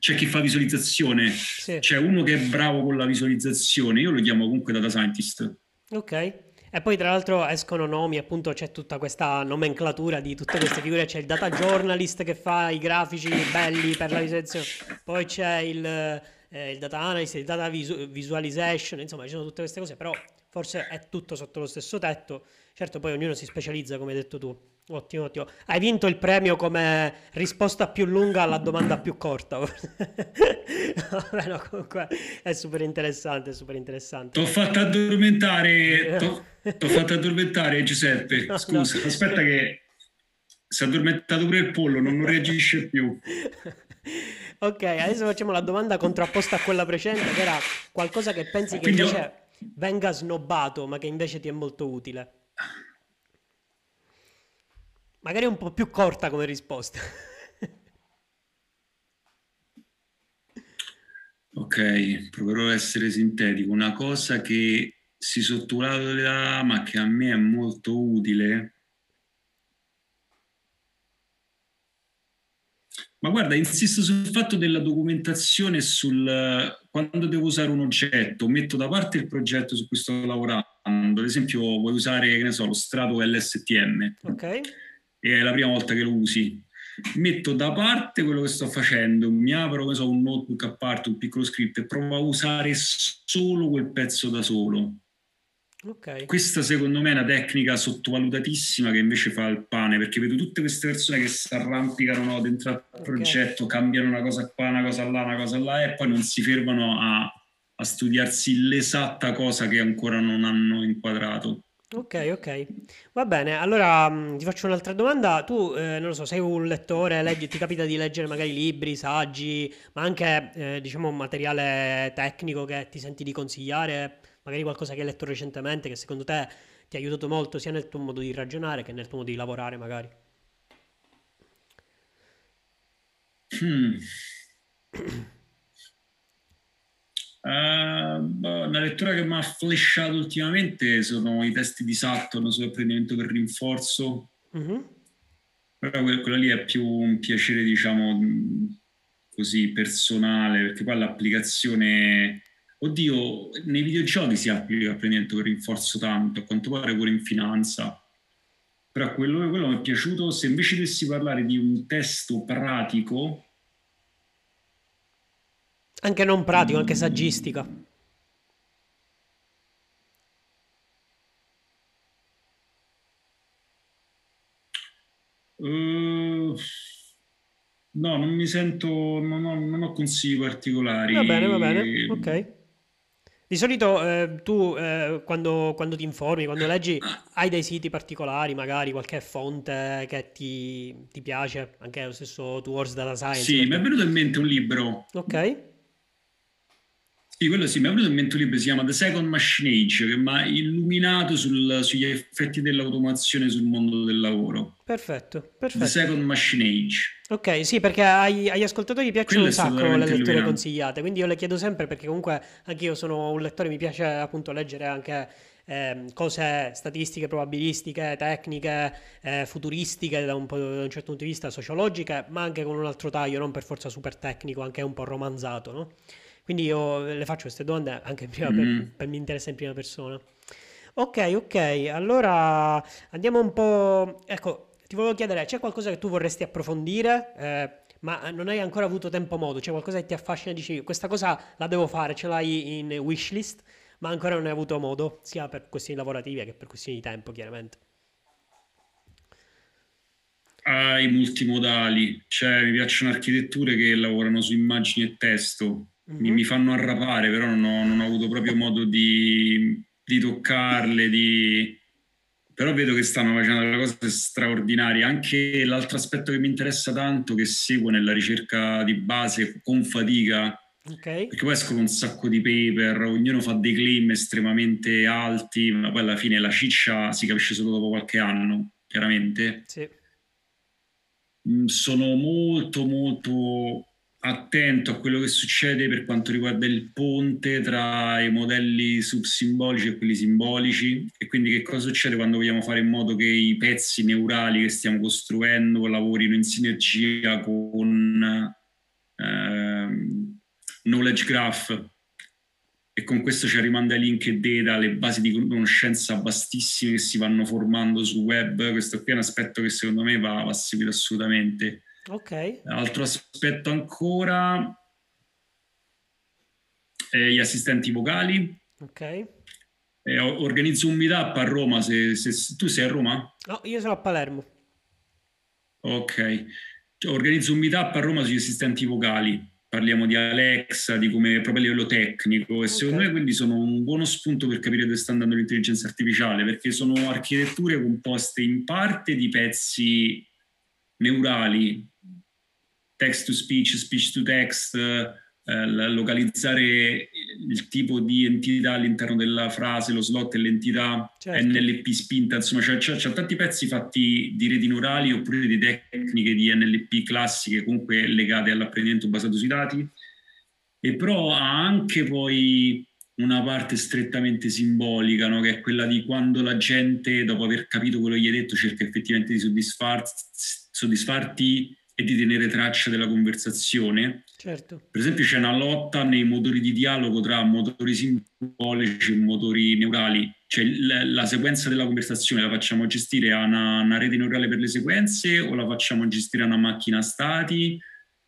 c'è chi fa visualizzazione, sì. c'è uno che è bravo con la visualizzazione, io lo chiamo comunque data scientist. Ok. E poi tra l'altro escono nomi, appunto c'è tutta questa nomenclatura di tutte queste figure, c'è il data journalist che fa i grafici belli per la visualizzazione, poi c'è il, eh, il data analyst, il data visu- visualization, insomma ci sono tutte queste cose, però forse è tutto sotto lo stesso tetto, certo poi ognuno si specializza come hai detto tu. Ottimo, ottimo. Hai vinto il premio come risposta più lunga alla domanda più corta. Vabbè, no, comunque è super interessante, super interessante. T'ho fatto addormentare, t'ho, t'ho fatto addormentare Giuseppe. Scusa, no. aspetta che si è addormentato pure il pollo, non, non reagisce più. ok, adesso facciamo la domanda contrapposta a quella precedente, che era qualcosa che pensi che invece ho... venga snobbato, ma che invece ti è molto utile. Magari un po' più corta come risposta. Ok, proverò a essere sintetico. Una cosa che si sottovaluta ma che a me è molto utile. Ma guarda, insisto sul fatto della documentazione sul quando devo usare un oggetto, metto da parte il progetto su cui sto lavorando. Ad esempio, vuoi usare, che ne so, lo strato LSTM. Ok. E è la prima volta che lo usi metto da parte quello che sto facendo, mi apro so, un notebook a parte, un piccolo script e provo a usare solo quel pezzo da solo. Okay. Questa secondo me è una tecnica sottovalutatissima che invece fa il pane, perché vedo tutte queste persone che si arrampicano no, dentro al okay. progetto, cambiano una cosa qua, una cosa là, una cosa là e poi non si fermano a, a studiarsi l'esatta cosa che ancora non hanno inquadrato. Ok, ok. Va bene, allora mh, mm, ti faccio un'altra domanda. Tu, eh, non lo so, sei un lettore, leggi, ti capita di leggere magari libri, saggi, ma anche, eh, diciamo, materiale tecnico che ti senti di consigliare, magari qualcosa che hai letto recentemente che secondo te ti ha aiutato molto sia nel tuo modo di ragionare che nel tuo modo di lavorare, magari. Hmm. Una lettura che mi ha flashato ultimamente sono i testi di Sutton sull'apprendimento per rinforzo. Mm-hmm. Però quella lì è più un piacere, diciamo, così personale, perché poi l'applicazione... Oddio, nei videogiochi si applica l'apprendimento per rinforzo tanto, a quanto pare pure in finanza. Però quello, quello mi è piaciuto, se invece dovessi parlare di un testo pratico, anche non pratico, anche saggistica. Uh, no, non mi sento, non ho, non ho, consigli particolari. Va bene, va bene, ok. Di solito eh, tu eh, quando, quando, ti informi, quando leggi, hai dei siti particolari, magari qualche fonte che ti, ti piace, anche lo stesso Towards Data Science. Sì, perché... mi è venuto in mente un libro. Ok. Sì, quello sì, mi è venuto in mente un libro, si chiama The Second Machine Age, che mi ha illuminato sul, sugli effetti dell'automazione sul mondo del lavoro. Perfetto, perfetto. The Second Machine Age. Ok, sì, perché ai, agli ascoltatori piacciono un sacco le letture illuminato. consigliate, quindi io le chiedo sempre perché comunque anche io sono un lettore, mi piace appunto leggere anche eh, cose statistiche, probabilistiche, tecniche, eh, futuristiche da un, da un, certo punto di vista, sociologiche, ma anche con un altro taglio, non per forza super tecnico, anche un po' romanzato, no? Quindi io le faccio queste domande anche prima mm. per, per mi interessa in prima persona. Ok, ok, allora andiamo un po'... Ecco, ti volevo chiedere, c'è qualcosa che tu vorresti approfondire, eh, ma non hai ancora avuto tempo modo? C'è qualcosa che ti affascina e dici questa cosa la devo fare, ce l'hai in wishlist, ma ancora non hai avuto modo, sia per questioni lavorative che per questioni di tempo, chiaramente. Ah, i multimodali, cioè mi piacciono architetture che lavorano su immagini e testo mm-hmm. mi, mi, fanno arrapare, però non ho, non ho avuto proprio modo di, di toccarle, di... però vedo che stanno facendo delle cose straordinarie. Anche l'altro aspetto che mi interessa tanto, che seguo nella ricerca di base con fatica, Okay. Perché poi escono un sacco di paper, ognuno fa dei claim estremamente alti, ma poi alla fine la ciccia si capisce solo dopo qualche anno, chiaramente. Sì. Mm, sono molto, molto attento a quello che succede per quanto riguarda il ponte tra i modelli subsimbolici e quelli simbolici e quindi che cosa succede quando vogliamo fare in modo che i pezzi neurali che stiamo costruendo lavorino in sinergia con ehm, knowledge graph e con questo ci rimanda link e data, le basi di conoscenza vastissime che si vanno formando sul web. Questo qui è un aspetto che secondo me va, va seguito assolutamente. Ok. Altro aspetto ancora, eh, gli assistenti vocali. Ok. Eh, organizzo un meetup a Roma, se, se, se, tu sei a Roma? No, io sono a Palermo. Ok. Organizzo un meetup a Roma sugli assistenti vocali. Parliamo di Alexa, di come proprio a livello tecnico e okay. secondo me quindi sono un buono spunto per capire dove sta andando l'intelligenza artificiale perché sono architetture composte in parte di pezzi neurali text to speech, speech to text, eh, localizzare il tipo di entità all'interno della frase, lo slot e l'entità, certo. NLP spinta, insomma c'è, c'è, c'è, tanti pezzi fatti di reti neurali oppure di tecniche di NLP classiche comunque legate all'apprendimento basato sui dati e però ha anche poi una parte strettamente simbolica, no? che è quella di quando la gente, dopo aver capito quello che gli hai detto, cerca effettivamente di soddisfar- soddisfarti e di tenere traccia della conversazione. Certo. Per esempio c'è una lotta nei motori di dialogo tra motori simbolici e motori neurali, cioè la, la sequenza della conversazione la facciamo gestire a una, una, rete neurale per le sequenze o la facciamo gestire a una macchina stati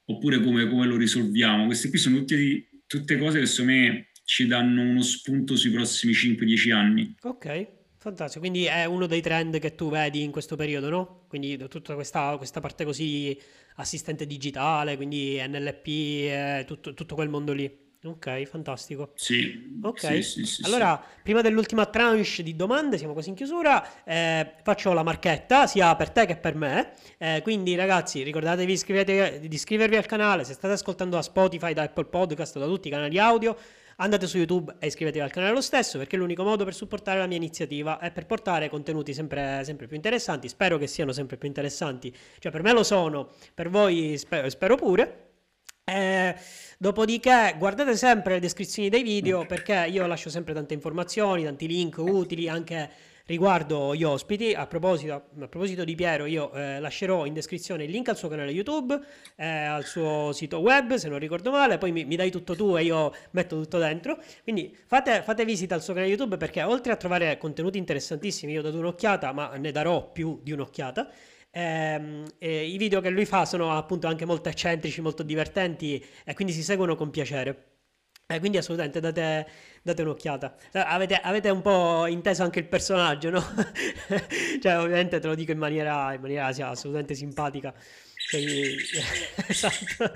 oppure come, come lo risolviamo? Queste qui sono tutte, tutte cose che secondo me ci danno uno spunto sui prossimi 5-10 anni. Ok, fantastico. Quindi è uno dei trend che tu vedi in questo periodo, no? Quindi tutta questa, questa parte così assistente digitale, quindi NLP, eh, tutto, tutto quel mondo lì. Ok, fantastico. Sì. Ok, sì, sì, allora prima dell'ultima tranche di domande, siamo quasi in chiusura, eh, faccio la marchetta sia per te che per me. Eh, quindi ragazzi, ricordatevi di iscrivervi al canale, se state ascoltando da Spotify, da Apple Podcast, da tutti i canali audio, andate su YouTube e iscrivetevi al canale lo stesso perché è l'unico modo per supportare la mia iniziativa e per portare contenuti sempre, sempre più interessanti. Spero che siano sempre più interessanti, cioè per me lo sono, per voi spero, spero pure. Eh, dopodiché guardate sempre le descrizioni dei video perché io lascio sempre tante informazioni, tanti link utili anche riguardo gli ospiti. A proposito, a proposito di Piero, io eh, lascerò in descrizione il link al suo canale YouTube, eh, al suo sito web, se non ricordo male, poi mi, mi, dai tutto tu e io metto tutto dentro. Quindi fate, fate, visita al suo canale YouTube perché oltre a trovare contenuti interessantissimi, io ho dato un'occhiata, ma ne darò più di un'occhiata. Eh, eh, I video che lui fa sono appunto anche molto eccentrici, molto divertenti e quindi si seguono con piacere. Eh, quindi assolutamente date, date un'occhiata. Eh, avete, avete, un po' inteso anche il personaggio, no? cioè, ovviamente te lo dico in maniera, in maniera sì, assolutamente simpatica. Quindi, esatto.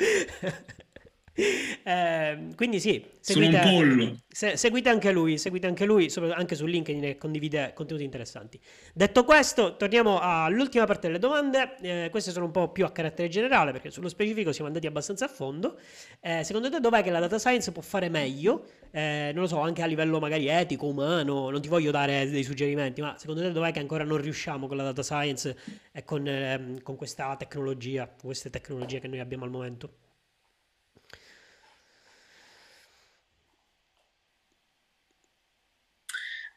Eh, quindi sì, seguite, se, seguite, anche lui, seguite anche lui, anche su LinkedIn e condivide contenuti interessanti. Detto questo, torniamo all'ultima parte delle domande. Eh, queste sono un po' più a carattere generale perché sullo specifico siamo andati abbastanza a fondo. Eh, secondo te dov'è che la data science può fare meglio? Eh, non lo so, anche a livello magari etico, umano, non ti voglio dare dei suggerimenti, ma secondo te dov'è che ancora non riusciamo con la data science e con, ehm, con questa tecnologia, con queste tecnologie che noi abbiamo al momento?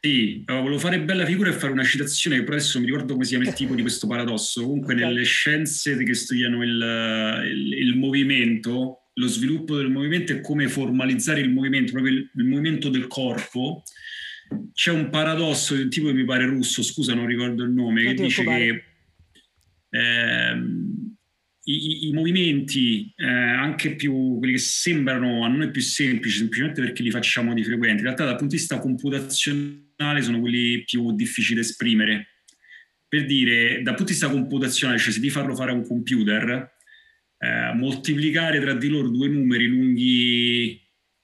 Sì, volevo fare bella figura e fare una citazione che però adesso mi ricordo come si chiama il tipo di questo paradosso. Comunque okay. nelle scienze che studiano il, il, il, movimento, lo sviluppo del movimento e come formalizzare il movimento, proprio il, il, movimento del corpo, c'è un paradosso di un tipo che mi pare russo, scusa non ricordo il nome, non che dice che eh, i, i, movimenti, eh, anche più quelli che sembrano a noi più semplici, semplicemente perché li facciamo di frequente, in realtà dal punto di vista computazionale sono quelli più difficili da esprimere. Per dire, dal punto di vista computazionale, cioè se di farlo fare a un computer, eh, moltiplicare tra di loro due numeri lunghi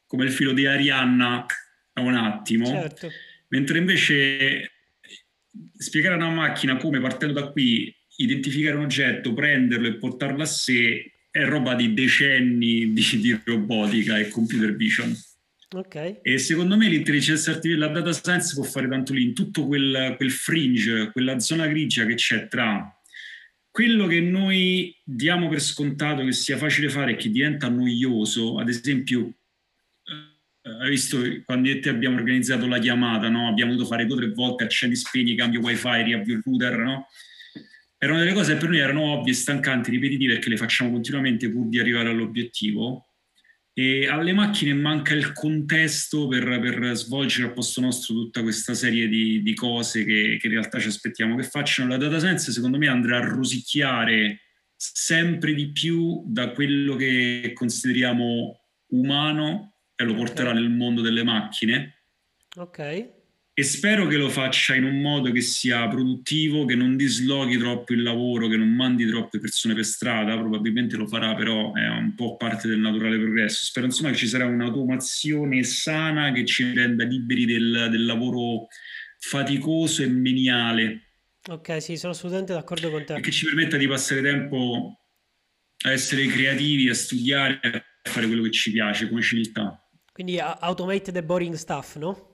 come il filo di Arianna a un attimo, certo. mentre invece spiegare a una macchina come partendo da qui identificare un oggetto, prenderlo e portarlo a sé è roba di decenni di, di robotica e computer vision. Okay. E secondo me l'intelligenza artificiale, la data science può fare tanto lì, in tutto quel, quel fringe, quella zona grigia che c'è tra quello che noi diamo per scontato che sia facile fare e che diventa noioso, ad esempio, eh, hai visto quando io e te abbiamo organizzato la chiamata, no? abbiamo dovuto fare due o tre volte accendi, spegni, cambio wifi, riavvio il router, no? Erano delle cose che per noi erano ovvie, stancanti, ripetitive perché le facciamo continuamente pur di arrivare all'obiettivo e alle macchine manca il contesto per, per, svolgere al posto nostro tutta questa serie di, di cose che, che, in realtà ci aspettiamo che facciano. La data science secondo me andrà a rosicchiare sempre di più da quello che consideriamo umano e lo porterà nel mondo delle macchine. Ok e spero che lo faccia in un modo che sia produttivo, che non disloghi troppo il lavoro, che non mandi troppe persone per strada, probabilmente lo farà però è un po' parte del naturale progresso. Spero insomma che ci sarà un'automazione sana che ci renda liberi del, del lavoro faticoso e meniale. Ok, sì, sono assolutamente d'accordo con te. E che ci permetta di passare tempo a essere creativi, a studiare, a fare quello che ci piace come civiltà. Quindi automate the boring stuff, no?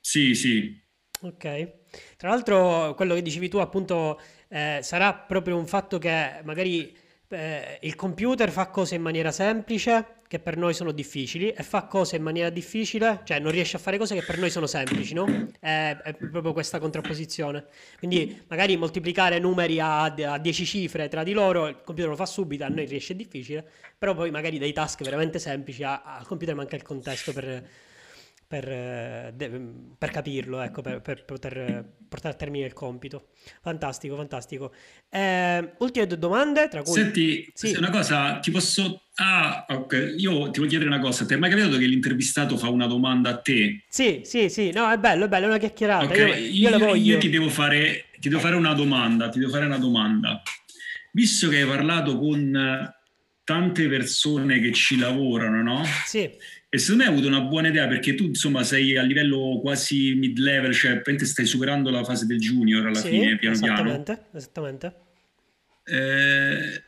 Sì, sì. Ok. Tra l'altro, quello che dicevi tu, appunto, eh, sarà proprio un fatto che magari eh, il computer fa cose in maniera semplice che per noi sono difficili e fa cose in maniera difficile, cioè non riesce a fare cose che per noi sono semplici, no? È, è proprio questa contrapposizione. Quindi magari moltiplicare numeri a, a 10 cifre tra di loro, il computer lo fa subito, a noi riesce difficile, però poi magari dei task veramente semplici, al computer manca il contesto per per, eh, per capirlo, ecco, per, per, poter portare a termine il compito. Fantastico, fantastico. Eh, ultime due domande, tra cui... Senti, sì. una cosa, ti posso... Ah, ok, io ti voglio chiedere una cosa, ti è mai capitato che l'intervistato fa una domanda a te? Sì, sì, sì, no, è bello, è bello, è una chiacchierata. Okay. Io, io, io, io, ti devo fare, ti devo fare una domanda, ti devo fare una domanda. Visto che hai parlato con tante persone che ci lavorano, no? Sì e secondo me hai avuto una buona idea perché tu insomma sei a livello quasi mid level, cioè stai superando la fase del junior alla sì, fine, piano esattamente, piano. Esattamente. Eh,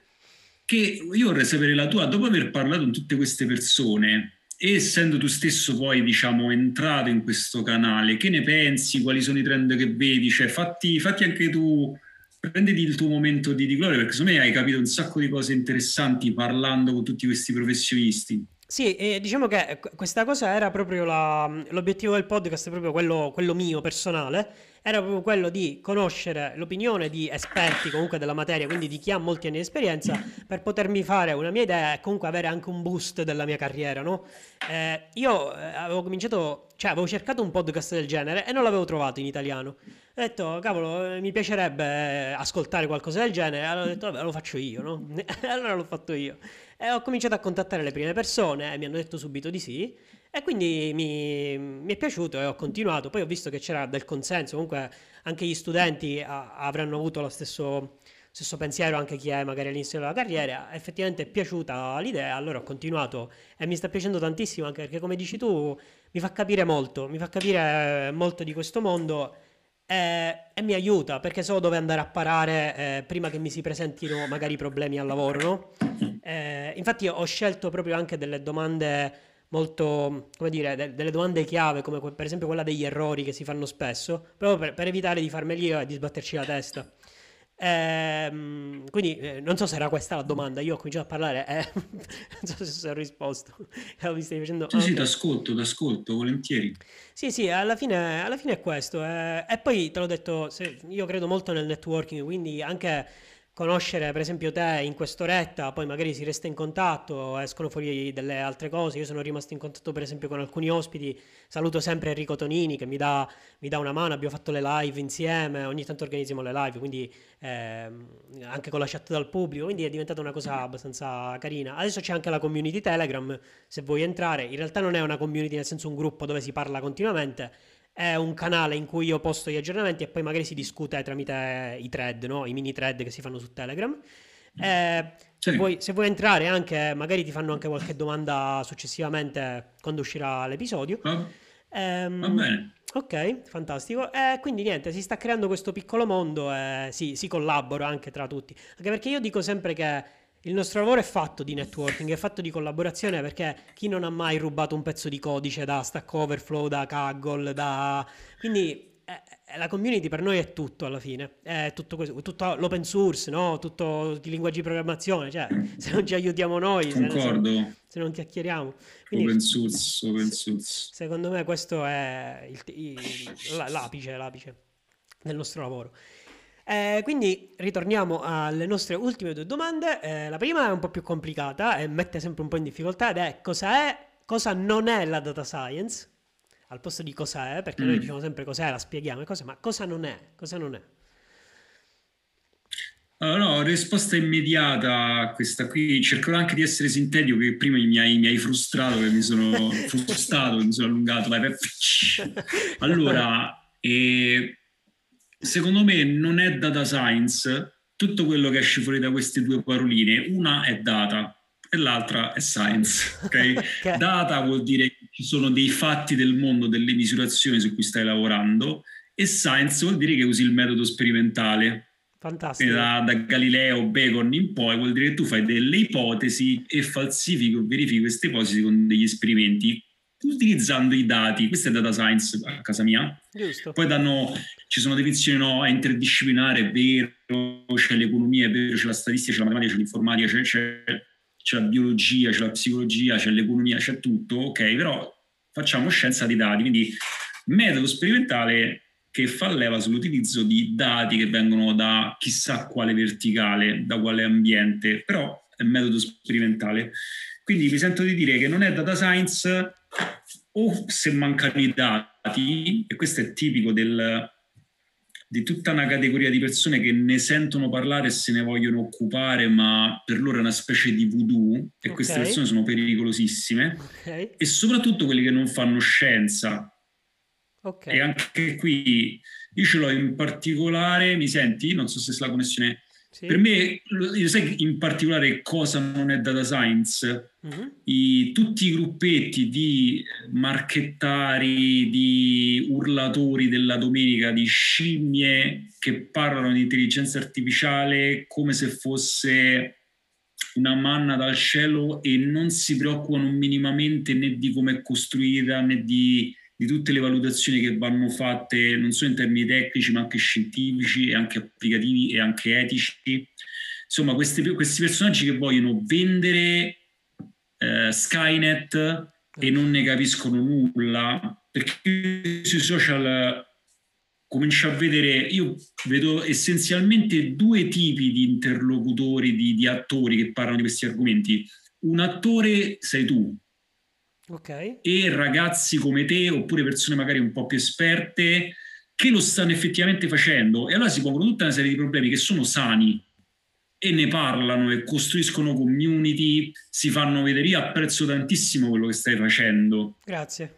che io vorrei sapere la tua, dopo aver parlato con tutte queste persone, e essendo tu stesso poi diciamo entrato in questo canale, che ne pensi? Quali sono i trend che vedi? Cioè fatti, fatti anche tu, prenditi il tuo momento di, di gloria perché secondo me hai capito un sacco di cose interessanti parlando con tutti questi professionisti. Sì, e diciamo che questa cosa era proprio la, l'obiettivo del podcast, proprio quello, quello mio personale, era proprio quello di conoscere l'opinione di esperti comunque della materia, quindi di chi ha molti anni di esperienza, per potermi fare una mia idea e comunque avere anche un boost della mia carriera, no? Eh, io eh, avevo cominciato, cioè avevo cercato un podcast del genere e non l'avevo trovato in italiano. Ho detto, cavolo, eh, mi piacerebbe ascoltare qualcosa del genere, allora ho detto, vabbè, lo faccio io, no? allora l'ho fatto io. E ho cominciato a contattare le prime persone e mi hanno detto subito di sì. E quindi mi, mi, è piaciuto e ho continuato. Poi ho visto che c'era del consenso. Comunque anche gli studenti a, avranno avuto lo stesso, stesso, pensiero, anche chi è magari all'inizio della carriera. Effettivamente è piaciuta l'idea, allora ho continuato e mi sta piacendo tantissimo anche perché come dici tu mi fa capire molto, mi fa capire molto di questo mondo e, e mi aiuta perché so dove andare a parare eh, prima che mi si presentino magari problemi al lavoro, no? Eh, infatti ho scelto proprio anche delle domande molto, come dire, de- delle domande chiave, come per esempio quella degli errori che si fanno spesso, proprio per, per evitare di farmeli io e di sbatterci la testa. Ehm, quindi eh, non so se era questa la domanda, io ho cominciato a parlare eh, non so se ho risposto. Mi stai facendo... Sì, okay. sì, ti ascolto, ti ascolto, volentieri. Sì, sì, alla fine, alla fine è questo. Eh, e poi te l'ho detto, io credo molto nel networking, quindi anche conoscere per esempio te in quest'oretta, poi magari si resta in contatto, escono fuori delle altre cose. Io sono rimasto in contatto per esempio con alcuni ospiti, saluto sempre Enrico Tonini che mi dà, mi dà una mano, abbiamo fatto le live insieme, ogni tanto organizziamo le live, quindi ehm, anche con la chat dal pubblico, quindi è diventata una cosa abbastanza carina. Adesso c'è anche la community Telegram, se vuoi entrare, in realtà non è una community nel senso un gruppo dove si parla continuamente, è un canale in cui io posto gli aggiornamenti e poi magari si discute tramite i thread, no? i mini thread che si fanno su Telegram. Eh, sì. se, vuoi, se, vuoi, entrare anche, magari ti fanno anche qualche domanda successivamente quando uscirà l'episodio. Va, ehm, va bene. Ok, fantastico. E quindi niente, si sta creando questo piccolo mondo e sì, si collabora anche tra tutti. Anche perché io dico sempre che il nostro lavoro è fatto di networking, è fatto di collaborazione perché chi non ha mai rubato un pezzo di codice da Stack Overflow, da Kaggle, da... Quindi eh, eh, la community per noi è tutto alla fine, è tutto, questo, tutto l'open source, no? tutto i linguaggi di programmazione, cioè se non ci aiutiamo noi. Se, non, se non chiacchieriamo. Quindi, open source, open source. Secondo me questo è il, il, l'apice, l'apice del nostro lavoro. Eh, quindi ritorniamo alle nostre ultime due domande. Eh, la prima è un po' più complicata e mette sempre un po' in difficoltà ed è cosa è, cosa non è la data science? Al posto di cosa è, perché mm. noi diciamo sempre cos'è, la spieghiamo, cosa, ma cosa non è? Cosa non è? Uh, no, risposta immediata a questa qui. Cercherò anche di essere sintetico, che prima mi hai, mi hai frustrato, che mi sono frustrato, mi sono allungato. Allora, eh, secondo me non è data science tutto quello che esce fuori da queste due paroline. Una è data e l'altra è science. Okay? okay. Data vuol dire che ci sono dei fatti del mondo, delle misurazioni su cui stai lavorando e science vuol dire che usi il metodo sperimentale. Fantastico. Da, da, Galileo, Bacon in poi vuol dire che tu fai delle ipotesi e falsifichi o verifichi queste ipotesi con degli esperimenti utilizzando i dati. Questa è data science a casa mia. Giusto. Poi danno, ci sono definizioni, no, è interdisciplinare, è vero, c'è l'economia, è vero, c'è la statistica, c'è la matematica, c'è l'informatica, c'è, c'è, c'è la biologia, c'è la psicologia, c'è l'economia, c'è tutto, ok, però facciamo scienza dei dati, quindi metodo sperimentale che fa leva sull'utilizzo di dati che vengono da chissà quale verticale, da quale ambiente, però è metodo sperimentale. Quindi mi sento di dire che non è data science o se mancano i dati, e questo è tipico del, di tutta una categoria di persone che ne sentono parlare e se ne vogliono occupare, ma per loro è una specie di voodoo, e okay. queste persone sono pericolosissime, okay. e soprattutto quelli che non fanno scienza, Okay. E anche qui io ce l'ho in particolare, mi senti? Non so se la connessione... Sì. Per me, io sai in particolare cosa non è data science? Uh-huh. I, tutti i gruppetti di marchettari, di urlatori della domenica, di scimmie che parlano di intelligenza artificiale come se fosse una manna dal cielo e non si preoccupano minimamente né di come è costruita né di di tutte le valutazioni che vanno fatte non solo in termini tecnici ma anche scientifici e anche applicativi e anche etici. Insomma, questi, questi personaggi che vogliono vendere eh, Skynet e non ne capiscono nulla perché sui social comincio a vedere, io vedo essenzialmente due tipi di interlocutori, di, di attori che parlano di questi argomenti. Un attore sei tu, Okay. E ragazzi come te, oppure persone magari un po' più esperte, che lo stanno effettivamente facendo. E allora si pongono tutta una serie di problemi che sono sani e ne parlano e costruiscono community, si fanno vedere. Io apprezzo tantissimo quello che stai facendo. Grazie.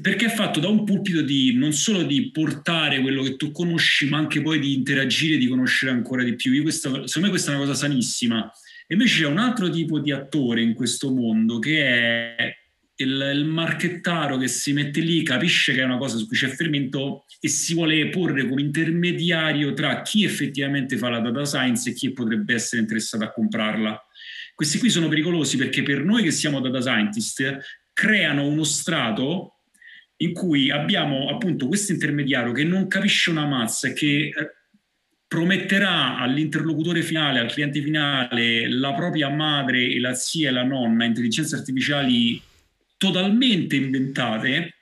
perché è fatto da un pulpito di non solo di portare quello che tu conosci, ma anche poi di interagire, di conoscere ancora di più. Io questa, secondo me questa è una cosa sanissima Invece c'è un altro tipo di attore in questo mondo che è il, il marchettaro che si mette lì, capisce che è una cosa su cui c'è fermento e si vuole porre come intermediario tra chi effettivamente fa la data science e chi potrebbe essere interessato a comprarla. Questi qui sono pericolosi perché per noi che siamo data scientist creano uno strato in cui abbiamo appunto questo intermediario che non capisce una mazza e che prometterà all'interlocutore finale, al cliente finale, la propria madre e la zia e la nonna, intelligenze artificiali totalmente inventate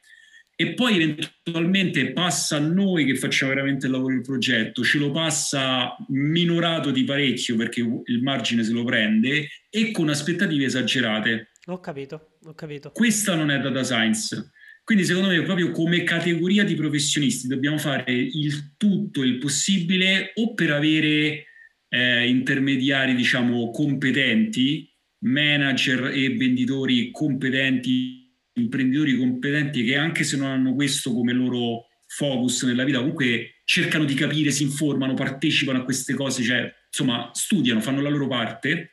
e poi eventualmente passa a noi che facciamo veramente il lavoro del progetto, ce lo passa minorato di parecchio perché il margine se lo prende e con aspettative esagerate. Ho capito, ho capito. Questa non è data science. Quindi secondo me proprio come categoria di professionisti dobbiamo fare il tutto il possibile o per avere eh, intermediari diciamo competenti, manager e venditori competenti, imprenditori competenti che anche se non hanno questo come loro focus nella vita comunque cercano di capire, si informano, partecipano a queste cose, cioè insomma studiano, fanno la loro parte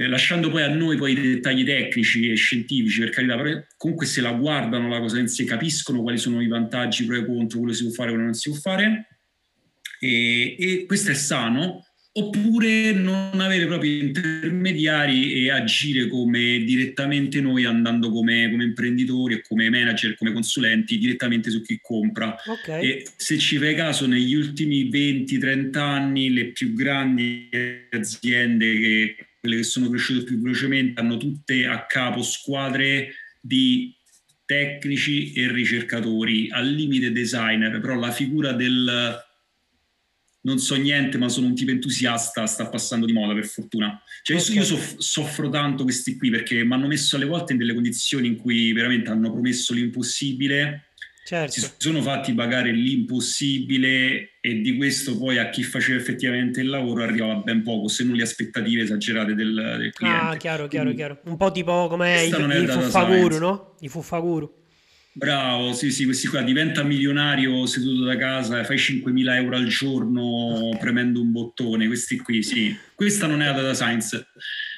eh, lasciando poi a noi poi i dettagli tecnici e scientifici, per carità, però comunque se la guardano la cosa in sé, capiscono quali sono i vantaggi, pro e contro, quello si può fare, quello non si può fare, e, e questo è sano, oppure non avere proprio intermediari e agire come direttamente noi andando come, come imprenditori e come manager, come consulenti direttamente su chi compra. Okay. Se ci fai caso negli ultimi 20-30 anni le più grandi aziende che quelle che sono cresciute più velocemente hanno tutte a capo squadre di tecnici e ricercatori, al limite designer, però la figura del non so niente ma sono un tipo entusiasta sta passando di moda per fortuna. Cioè okay. io soff- soffro tanto questi qui perché mi hanno messo alle volte in delle condizioni in cui veramente hanno promesso l'impossibile Certo. Si sono fatti pagare l'impossibile e di questo poi a chi faceva effettivamente il lavoro arrivava ben poco, se non le aspettative esagerate del, del cliente. Ah, chiaro, chiaro, chiaro. Un po' tipo come i, i fuffaguru, no? I fuffaguru. Bravo, sì, sì, questi qua diventa milionario seduto da casa, fai 5.000 euro al giorno premendo un bottone, questi qui, sì. Questa non è la data science.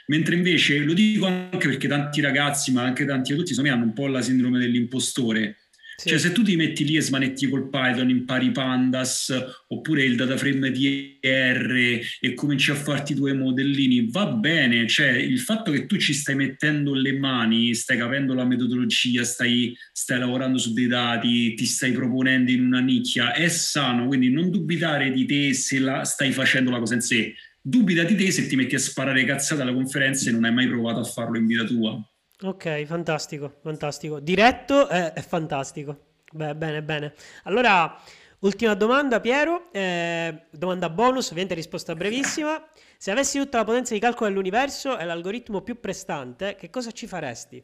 Mentre invece, lo dico anche perché tanti ragazzi, ma anche tanti adulti, secondo me hanno un po' la sindrome dell'impostore Sì. Cioè, se tu ti metti lì e smanetti col Python, impari Pandas oppure il dataframe di R e cominci a farti i tuoi modellini, va bene. Cioè, il fatto che tu ci stai mettendo le mani, stai capendo la metodologia, stai, stai lavorando su dei dati, ti stai proponendo in una nicchia, è sano. Quindi non dubitare di te se la, stai facendo la cosa in sé. Dubita di te se ti metti a sparare cazzate alla conferenza e non hai mai provato a farlo in vita tua. Ok, fantastico, fantastico. Diretto è, è fantastico. Beh, bene, bene. Allora, ultima domanda, Piero. Eh, domanda bonus, ovviamente risposta brevissima. Se avessi tutta la potenza di calcolo dell'universo e l'algoritmo più prestante, che cosa ci faresti?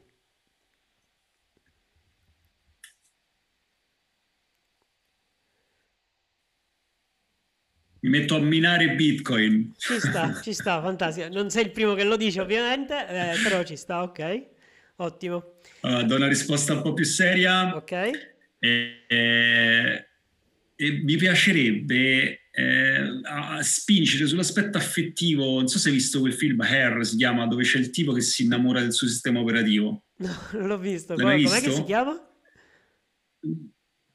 Mi metto a minare Bitcoin. Ci sta, ci sta, fantastico. Non sei il primo che lo dice, ovviamente, eh, però ci sta, ok. Ottimo. Uh, do una risposta un po' più seria. Ok. E, e, e mi piacerebbe eh, spingere sull'aspetto affettivo. Non so se hai visto quel film Hair, si chiama, dove c'è il tipo che si innamora del suo sistema operativo. No, non l'ho visto. L'hai Com'è visto? che si chiama?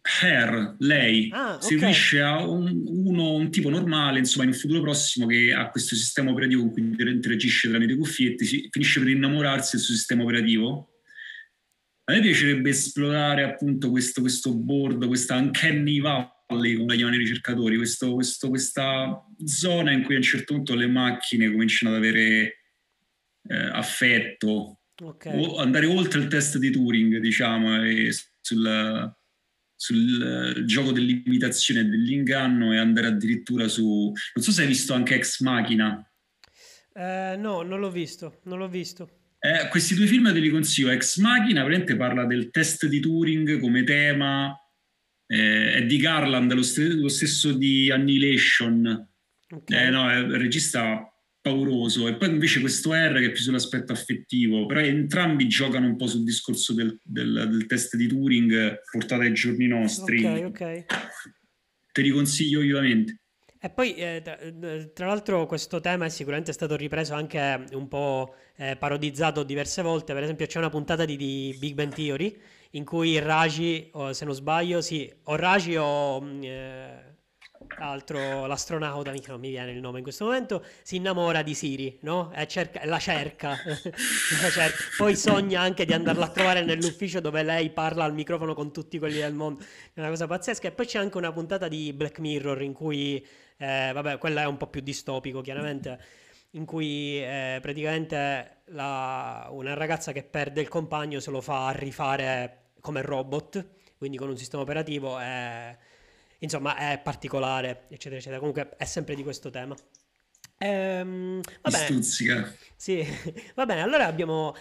Hair, lei, ah, si okay. unisce a un, uno, un tipo normale, insomma, in un futuro prossimo che ha questo sistema operativo con cui interagisce tramite cuffiette, si, finisce per innamorarsi del suo sistema operativo. A me piacerebbe esplorare appunto questo, questo board, questa uncanny valley, come la chiamano i ricercatori, questo, questo, questa zona in cui a un certo punto le macchine cominciano ad avere eh, affetto, okay. o andare oltre il test di Turing, diciamo, e sul sul uh, gioco dell'imitazione e dell'inganno e andare addirittura su... Non so se hai visto anche Ex Machina. Eh, no, non l'ho visto, non l'ho visto. Eh, questi due film te li consiglio. Ex Machina veramente parla del test di Turing come tema, eh, è di Garland, lo, st- lo stesso di Annihilation. Okay. Eh, no, è il regista pauroso. E poi invece questo R che è più sull'aspetto affettivo però entrambi giocano un po' sul discorso del, del, del test di Turing portato ai giorni nostri. Ok ok. Te li consiglio vivamente. E poi, eh, tra, l'altro, questo tema è sicuramente stato ripreso anche un po' eh, parodizzato diverse volte. Per esempio, c'è una puntata di, di Big Bang Theory in cui Raji, o, se non sbaglio, sì, o Raji o mm, eh, altro l'astronauta, non mi viene il nome in questo momento, si innamora di Siri, no? E cerca, la, cerca. la cerca. Poi sogna anche di andarla a trovare nell'ufficio dove lei parla al microfono con tutti quelli del mondo. È una cosa pazzesca. E poi c'è anche una puntata di Black Mirror in cui, eh, vabbè, quella è un po' più distopico, chiaramente, in cui eh, praticamente la, una ragazza che perde il compagno se lo fa rifare come robot, quindi con un sistema operativo. Eh, insomma è particolare, eccetera, eccetera. Comunque è sempre di questo tema. Ehm, va bene. Stuzzica. Sì, va bene, allora abbiamo,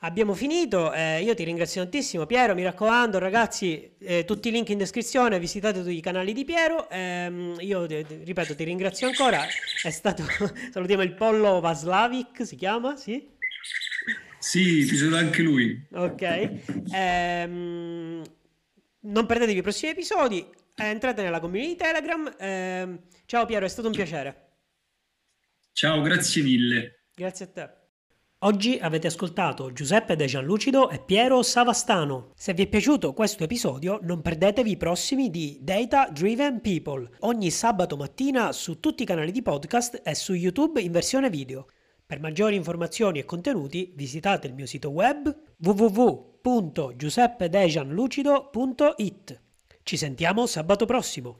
abbiamo finito. Eh, io ti ringrazio tantissimo, Piero. Mi raccomando, ragazzi, eh, tutti i link in descrizione, visitate tutti i canali di Piero. Eh, io ripeto, ti ringrazio ancora. È stato, salutiamo il pollo Vaslavic, si chiama, sì? Sì, ti saluto anche lui. Ok. Ehm, non perdetevi i prossimi episodi. Eh, entrate nella community Telegram. Eh, ciao Piero, è stato un piacere. Ciao, grazie mille. Grazie a te. Oggi avete ascoltato Giuseppe De Gianlucido e Piero Savastano. Se vi è piaciuto questo episodio, non perdetevi i prossimi di Data Driven People, ogni sabato mattina su tutti i canali di podcast e su YouTube in versione video. Per maggiori informazioni e contenuti visitate il mio sito web www.giuseppedegianlucido.it. Ci sentiamo sabato prossimo.